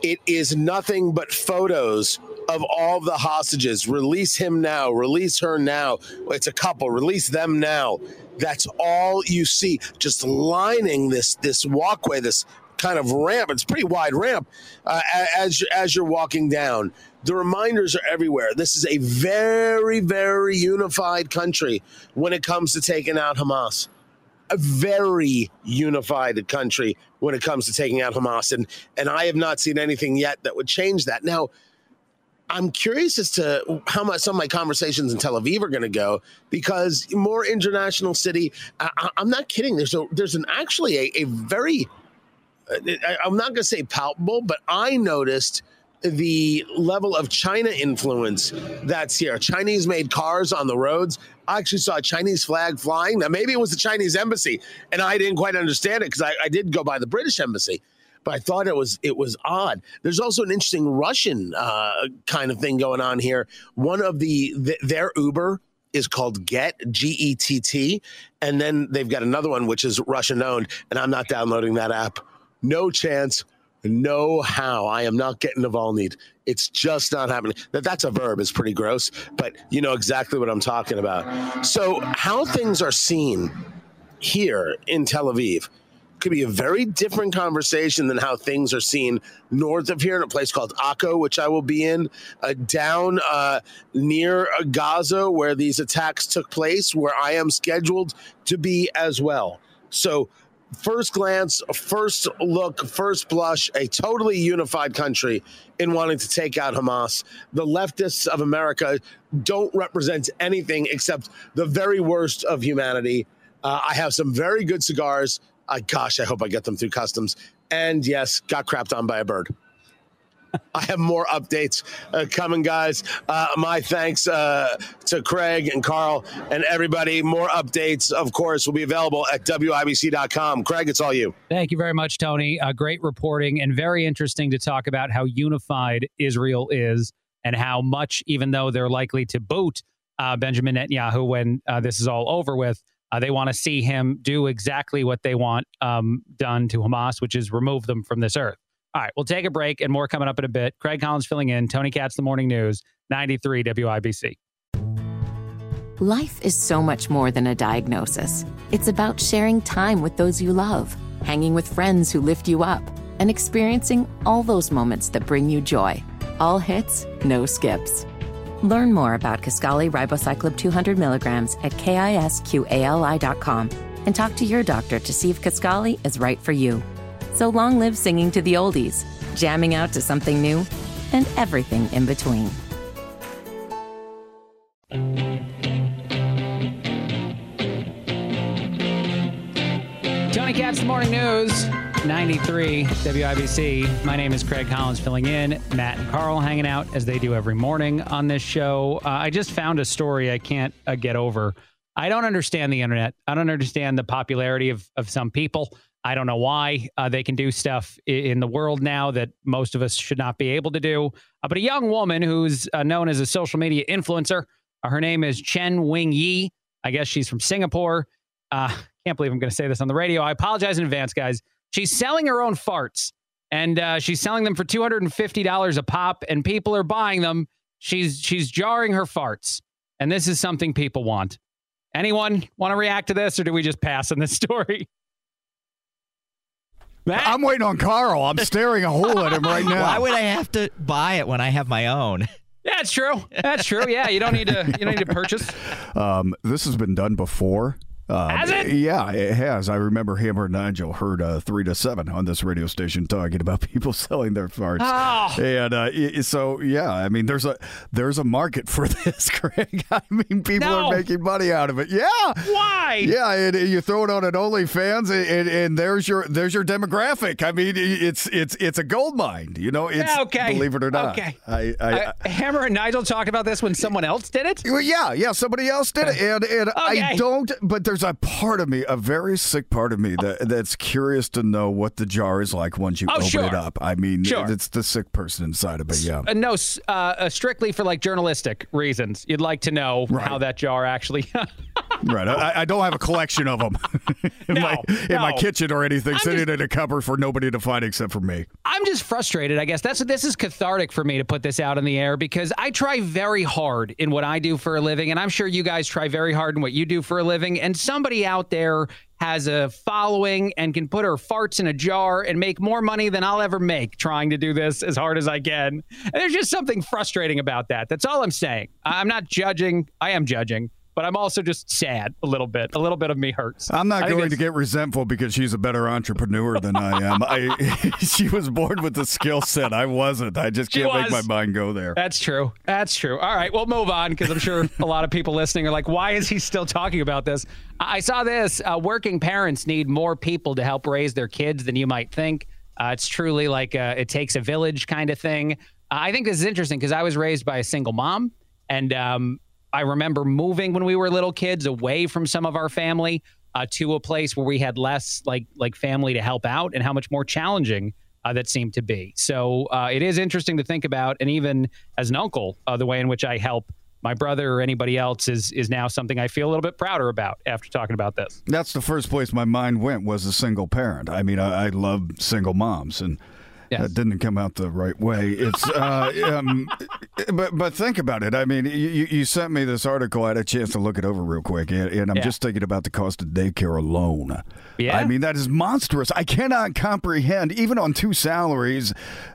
It is nothing but photos of all the hostages. Release him now. Release her now. It's a couple. Release them now. That's all you see. Just lining this this walkway, this kind of ramp. It's pretty wide ramp uh, as as you're walking down. The reminders are everywhere. This is a very very unified country when it comes to taking out Hamas. A very unified country when it comes to taking out Hamas, and and I have not seen anything yet that would change that. Now I'm curious as to how much some of my conversations in Tel Aviv are going to go because more international city. I, am not kidding. There's a there's an actually a, a very I'm not going to say palpable, but I noticed the level of China influence that's here. Chinese made cars on the roads. I actually saw a Chinese flag flying. Now, maybe it was the Chinese embassy, and I didn't quite understand it because I, I did go by the British embassy but I thought it was it was odd. There's also an interesting Russian uh, kind of thing going on here. One of the, the their Uber is called Get G E T T, and then they've got another one which is Russian owned, and I'm not downloading that app. No chance. No how. I am not getting Navalny. It's just not happening. That that's a verb. It's pretty gross, but you know exactly what I'm talking about. So how things are seen here in Tel Aviv could be a very different conversation than how things are seen north of here in a place called Akko, which I will be in, uh, down uh, near Gaza, where these attacks took place, where I am scheduled to be as well. So first glance, first look, first blush, a totally unified country in wanting to take out Hamas. The leftists of America don't represent anything except the very worst of humanity. Uh, I have some very good cigars. Uh, gosh, I hope I get them through customs. And yes, got crapped on by a bird. I have more updates uh, coming, guys. Uh, my thanks uh, to Craig and Carl and everybody. More updates, of course, will be available at WIBC.com. Craig, it's all you. Thank you very much, Tony. Uh, great reporting and very interesting to talk about how unified Israel is and how much, even though they're likely to boot uh, Benjamin Netanyahu when uh, this is all over with, they want to see him do exactly what they want um, done to Hamas, which is remove them from this earth. All right, we'll take a break and more coming up in a bit. Craig Collins filling in, Tony Katz, The Morning News, 93 WIBC. Life is so much more than a diagnosis. It's about sharing time with those you love, hanging with friends who lift you up, and experiencing all those moments that bring you joy. All hits, no skips. Learn more about Kisqali Ribociclib 200 milligrams at kisqali.com and talk to your doctor to see if Kisqali is right for you. So long live singing to the oldies, jamming out to something new, and everything in between. Tony Katz, The Morning News, 93 WIBC. My name is Craig Collins filling in. Matt and Carl hanging out as they do every morning on this show. Uh, I just found a story I can't uh, get over. I don't understand the internet. I don't understand the popularity of, of some people. I don't know why uh, they can do stuff in the world now that most of us should not be able to do. Uh, but a young woman who's uh, known as a social media influencer, uh, her name is Chen Wing Yi. I guess she's from Singapore. Uh, *laughs* can't believe I'm going to say this on the radio. I apologize in advance, guys. She's selling her own farts, and uh, she's selling them for two hundred and fifty dollars a pop, and people are buying them. She's she's jarring her farts, and this is something people want. Anyone want to react to this, or do we just pass on this *laughs* story? I'm waiting on Carl. I'm staring a hole at him right *laughs* now. Why would I have to buy it when I have my own? That's true. That's true. Yeah, you don't need to. You don't need to purchase. *laughs* Um, this has been done before. Um, Has it? Yeah, it has. I remember Hammer and Nigel heard uh, three to seven on this radio station talking about *laughs* people selling their farts. Oh. And uh, so, yeah, I mean, there's a there's a market for *laughs* this, Craig. *laughs* I mean, people No. are making money out of it. Yeah. Why? Yeah, and you throw it on an OnlyFans, and, and, and there's your there's your demographic. I mean, it's it's it's a gold mine. You know, it's Yeah, okay. believe it or not. Okay. I, I, Uh, Hammer and Nigel talked about this when someone else did it. well, yeah, yeah, somebody else did it, and and I don't. But there's a part of me, a very sick part of me, that that's curious to know what the jar is like once you Oh, open sure. it up. I mean, Sure. it's the sick person inside of it. Yeah. Uh, no, uh, uh, strictly for like journalistic reasons. You'd like to know how that jar actually. *laughs* Right. I, I don't have a collection of them *laughs* in, my, in my kitchen or anything I'm sitting just- in a cupboard for nobody to find except for me. I'm just frustrated. I guess that's this is cathartic for me to put this out in the air because I try very hard in what I do for a living, and I'm sure you guys try very hard in what you do for a living. And somebody out there has a following and can put her farts in a jar and make more money than I'll ever make trying to do this as hard as I can. And there's just something frustrating about that. That's all I'm saying. I'm not judging. I am judging. But I'm also just sad a little bit. A little bit of me hurts. I'm not I going to get resentful because she's a better entrepreneur than I am. I, *laughs* she was born with the skill set. I wasn't. I just She can't make my mind go there. That's true. That's true. All right, we'll move on because I'm sure a lot of people listening are like, why is he still talking about this? I I saw this. Uh, working parents need more people to help raise their kids than you might think. Uh, it's truly like a, it takes a village kind of thing. Uh, I think this is interesting because I was raised by a single mom, and um, I remember moving when we were little kids away from some of our family uh, to a place where we had less like like family to help out, and how much more challenging uh, that seemed to be. So uh, it is interesting to think about, and even as an uncle, uh, the way in which I help my brother or anybody else is is now something I feel a little bit prouder about after talking about this. That's the first place my mind went was a single parent. I mean, I, I love single moms, and Yes. That didn't come out the right way. It's, uh, *laughs* um, but but think about it. I mean, you, you sent me this article. I had a chance to look it over real quick, and, and I'm Yeah. just thinking about the cost of daycare alone. Yeah. I mean, that is monstrous. I cannot comprehend, even on two salaries,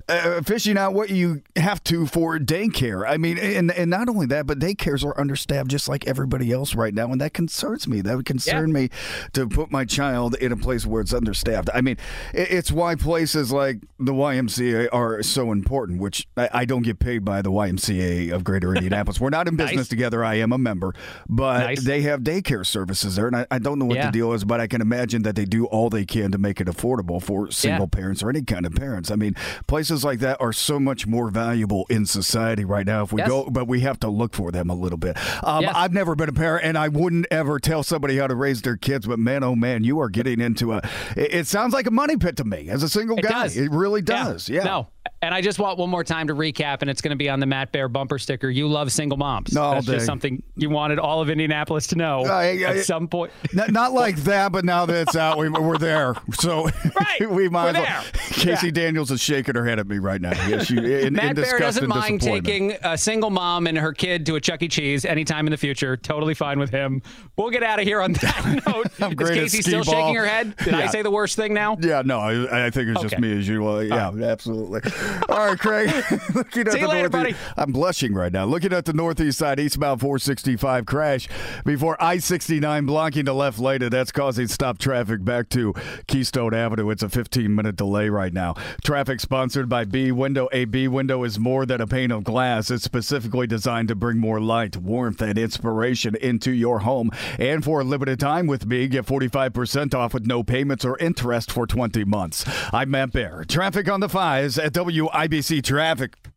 uh, fishing out what you have to for daycare. I mean, and, and not only that, but daycares are understaffed just like everybody else right now. And that concerns me. That would concern me to put my child in a place where it's understaffed. I mean, it, it's why places like the YMCA are so important, which I, I don't get paid by the YMCA of Greater *laughs* Indianapolis. We're not in business Nice. together. I am a member, but Nice. they have daycare services there. And I, I don't know what Yeah. the deal is, but I can imagine that they do all they can to make it affordable for single parents or any kind of parents. I mean, places like that are so much more valuable in society right now. If we Yes. go, but we have to look for them a little bit. Um, Yes. I've never been a parent, and I wouldn't ever tell somebody how to raise their kids. But man, oh man, you are getting into a. It, it sounds like a money pit to me as a single It guy. does. It really does. Yeah. No. And I just want one more time to recap, and it's going to be on the Matt Bear bumper sticker. You love single moms. No, That's dang. just something you wanted all of Indianapolis to know uh, I- I- at some point. Not, not like that, but now that it's out, we, we're there. So *laughs* *laughs* we might we're as well. *laughs* Casey Yeah. Daniels is shaking her head at me right now. Yes, you, in, Matt in Bear doesn't mind taking a single mom and her kid to a Chuck E. Cheese anytime in the future. Totally fine with him. We'll get out of here on that note. I'm Is great Casey still skee-ball. shaking her head? Did I say the worst thing now? Yeah, no, I, I think it's just me as usual. Yeah, absolutely. All right, Craig. *laughs* *laughs* Looking at See you the later, northeast- buddy. I'm blushing right now. Looking at the northeast side, eastbound 465 crash before I-69 blocking the left lane, and that's causing stop traffic back to Keystone Avenue. It's a 15-minute delay right now. Traffic sponsored by B Window. A B window is more than a pane of glass. It's specifically designed to bring more light, warmth, and inspiration into your home. And for a limited time with me, get 45% off with no payments or interest for 20 months. I'm Matt Bear. Traffic on the fives at WIBC Traffic.